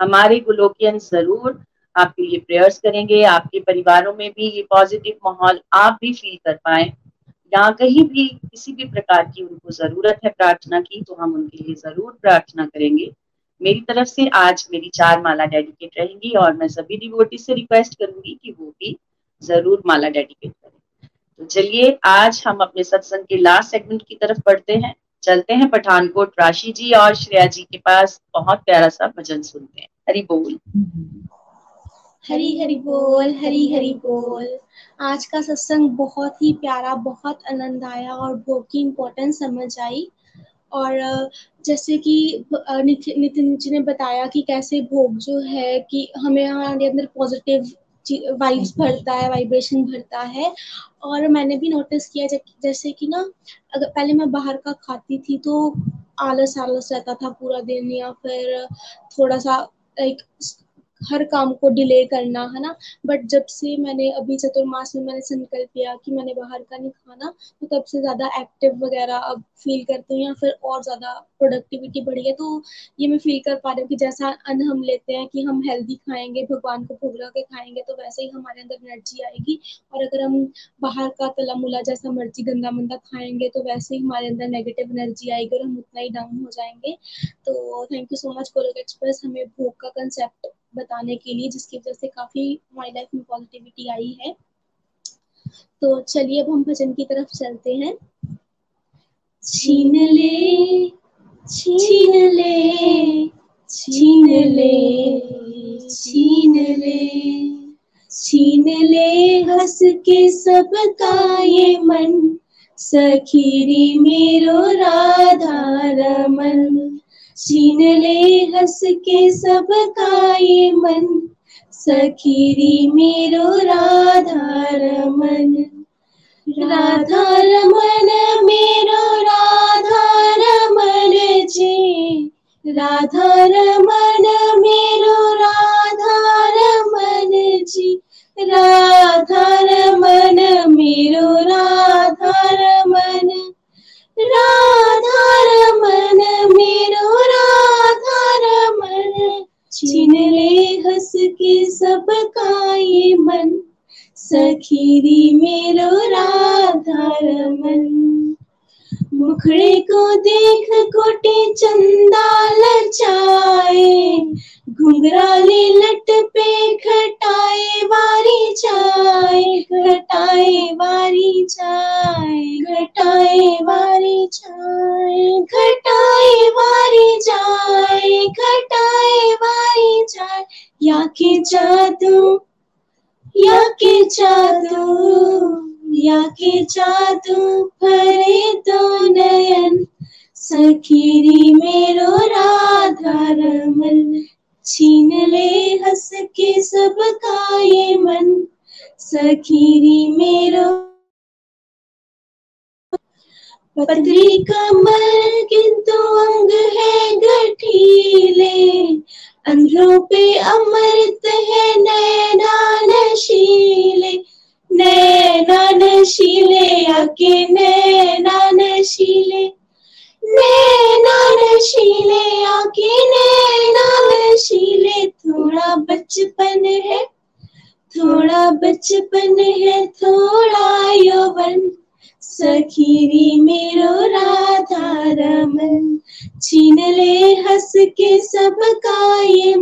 हमारे गुलोकियन ज़रूर आपके लिए प्रेयर्स करेंगे। आपके परिवारों में भी ये पॉजिटिव माहौल आप भी फील कर पाए। या कहीं भी किसी भी प्रकार की उनको ज़रूरत है प्रार्थना की तो हम उनके लिए ज़रूर प्रार्थना करेंगे। मेरी तरफ़ से आज मेरी चार माला डेडिकेट रहेंगी और मैं सभी डिवोटी से रिक्वेस्ट करूँगी कि वो भी ज़रूर माला डेडिकेट करें। तो चलिए, आज हम अपने सत्संग के लास्ट सेगमेंट की तरफ़ बढ़ते हैं। चलते हैं पठानकोट राशि जी और श्रेया जी के पास। बहुत प्यारा सा भजन सुनते हैं। हरी बोल। हरी हरी बोल, हरी हरी बोल। आज का सत्संग बहुत ही प्यारा, बहुत आनंद आया और भोग की इम्पोर्टेंस समझ आई। और जैसे कि नितिन जी ने बताया कि कैसे भोग जो है कि हमें हमारे अंदर पॉजिटिव वाइब्स भरता है वाइब्रेशन भरता है। और मैंने भी नोटिस किया जैसे कि ना अगर पहले मैं बाहर का खाती थी तो आलस आलस रहता था पूरा दिन या फिर थोड़ा सा लाइक हर काम को डिले करना, है ना? बट जब से मैंने अभी चतुर्मास में मैंने संकल्प किया कि मैंने बाहर का नहीं खाना तो तब से ज़्यादा एक्टिव वगैरह अब फील करती हूँ या फिर और ज़्यादा प्रोडक्टिविटी बढ़ी है। तो ये मैं फील कर पा रही हूँ कि जैसा अन्न हम लेते हैं कि हम हेल्दी खाएँगे, भगवान को भोग के खाएँगे तो वैसे ही हमारे अंदर एनर्जी आएगी। और अगर हम बाहर का तला मुला जैसा मर्ज़ी गंदा मंदा खाएँगे तो वैसे ही हमारे अंदर नेगेटिव एनर्जी आएगी और हम उतना ही डाउन हो जाएँगे। तो thank you so much Golok Express हमें भोग का कंसेप्ट बताने के लिए, जिसकी वजह से काफ़ी हमारी लाइफ में पॉजिटिविटी आई है। तो चलिए अब हम भजन की तरफ़ चलते हैं। छीन ले छीन ले छीन ले छीन ले छीन ले हंस के सबका ये मन। सखीरी मेरो राधा रमन। छीन ले हंस के सब का ये मन, सखीरी मेरो राधा रमन। राधा रमन, मेरो राधा रमन जी। राधा रमन, मेरो राधा रमन जी। राधा रमन, मेरो राधा रमन सखीरी मेरो राधा रमन। मुखड़े को देख कोटे चंदा लचाए घुंघराले लट पे खटाए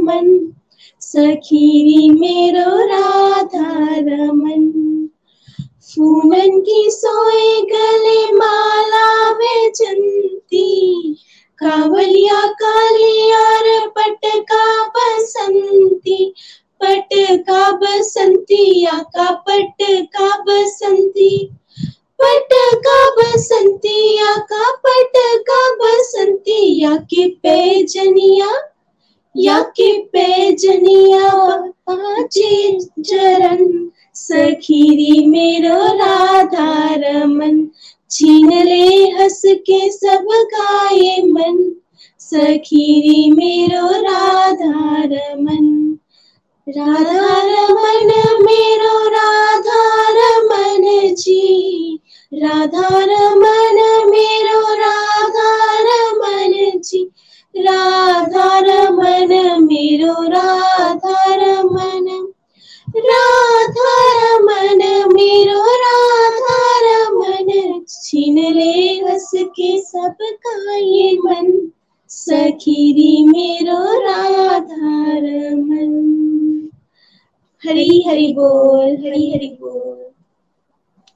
ये मन सखीरी मेरो राधा रमन। फूलन की सोए गले माला बेचंती, कावलिया कालियार पटका बसंती। पटका बसंती या का पटका बसंती। पटका बसंतिया का पटका बसंतिया के पैजनिया या के पैजनिया पाचे चरण सखीरी मेरो राधा रमन छीन ले हंस के सब गाये मन, सखीरी मेरो राधा रमन राधा रमन मेरो राधा रमन जी राधा रमन मेरो राधा रमन जी। राधा रमन मेरो राधा रमन राधा रमन मेरो राधा रमन छीन ले हंस के सबका ये मन सखीरी मेरो राधा रमन हरी हरि बोल, हरी हरि बोल।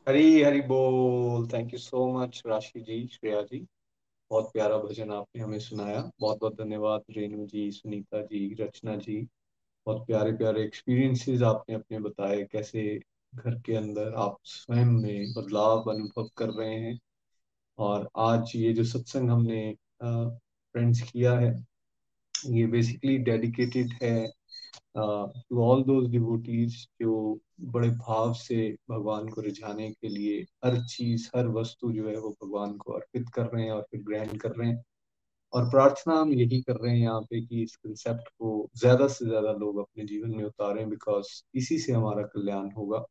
हरी हरी बोल। थैंक यू सो मच राशि जी श्रेया जी बहुत प्यारा भजन आपने हमें सुनाया। बहुत बहुत धन्यवाद, रेणु जी, सुनीता जी, रचना जी। बहुत प्यारे प्यारे एक्सपीरियंसेस आपने अपने बताए, कैसे घर के अंदर आप स्वयं में बदलाव अनुभव कर रहे हैं। और आज ये जो सत्संग हमने फ्रेंड्स किया है, ये बेसिकली डेडिकेटेड है टू ऑल दोज डिवोटीज जो बड़े भाव से भगवान को रिझाने के लिए हर चीज़, हर वस्तु जो है वो भगवान को अर्पित कर रहे हैं और फिर ग्रहण कर रहे हैं। और प्रार्थना हम यही कर रहे हैं यहाँ पे कि इस कंसेप्ट को ज़्यादा से ज़्यादा लोग अपने जीवन में उतारें बिकॉज़ इसी से हमारा कल्याण होगा।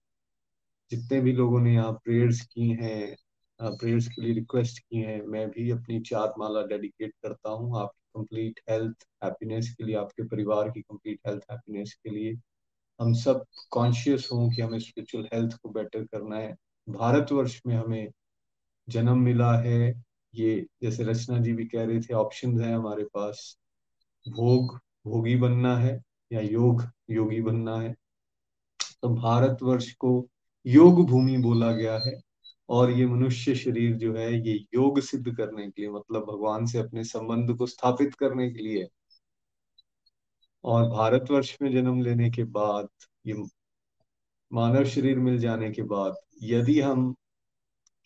जितने भी लोगों ने यहाँ प्रेयर्स की हैं प्रेयर्स के लिए रिक्वेस्ट की हैं, मैं भी अपनी चार माला डेडिकेट करता हूँ। आपकी कंप्लीट हेल्थ हैप्पीनेस के लिए, आपके परिवार की कंप्लीट हेल्थ हैप्पीनेस के लिए। हम सब कॉन्शियस हों कि हमें स्पिरिचुअल हेल्थ को बेटर करना है। भारतवर्ष में हमें जन्म मिला है। ये जैसे रचना जी भी कह रहे थे ऑप्शन है हमारे पास। भोग, भोगी बनना है या योग, योगी बनना है। तो भारतवर्ष को योग भूमि बोला गया है। और ये मनुष्य शरीर जो है, ये योग सिद्ध करने के लिए मतलब भगवान से अपने संबंध को स्थापित करने के लिए। और भारतवर्ष में जन्म लेने के बाद, ये मानव शरीर मिल जाने के बाद, यदि हम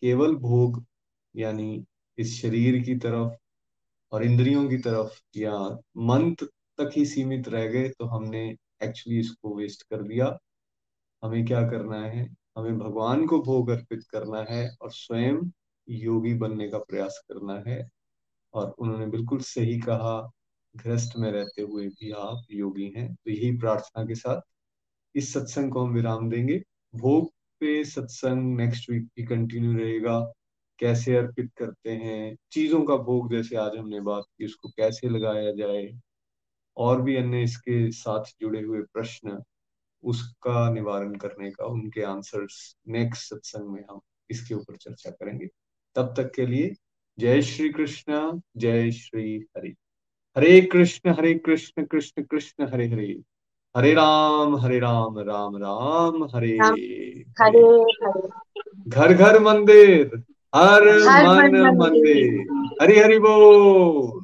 केवल भोग, यानी इस शरीर की तरफ़ और इंद्रियों की तरफ़ या मन तक ही सीमित रह गए तो हमने एक्चुअली इसको वेस्ट कर दिया। हमें क्या करना है? हमें भगवान को भोग अर्पित करना है और स्वयं योगी बनने का प्रयास करना है। और उन्होंने बिल्कुल सही कहा, गृहस्थ में रहते हुए भी आप योगी हैं। तो यही प्रार्थना के साथ इस सत्संग को हम विराम देंगे। भोग पे सत्संग नेक्स्ट वीक भी कंटिन्यू रहेगा। कैसे अर्पित करते हैं, चीज़ों का भोग जैसे आज हमने बात की, उसको कैसे लगाया जाए, और भी अन्य इसके साथ जुड़े हुए प्रश्न उसका निवारण करने का उनके आंसर्स नेक्स्ट सत्संग में हम इसके ऊपर चर्चा करेंगे। तब तक के लिए जय श्री कृष्ण जय श्री हरि। हरे कृष्ण हरे कृष्ण कृष्ण कृष्ण हरे हरे। हरे राम हरे राम राम राम हरे हरे। घर घर मंदिर हर मन मंदिर। हरि हरि बोल।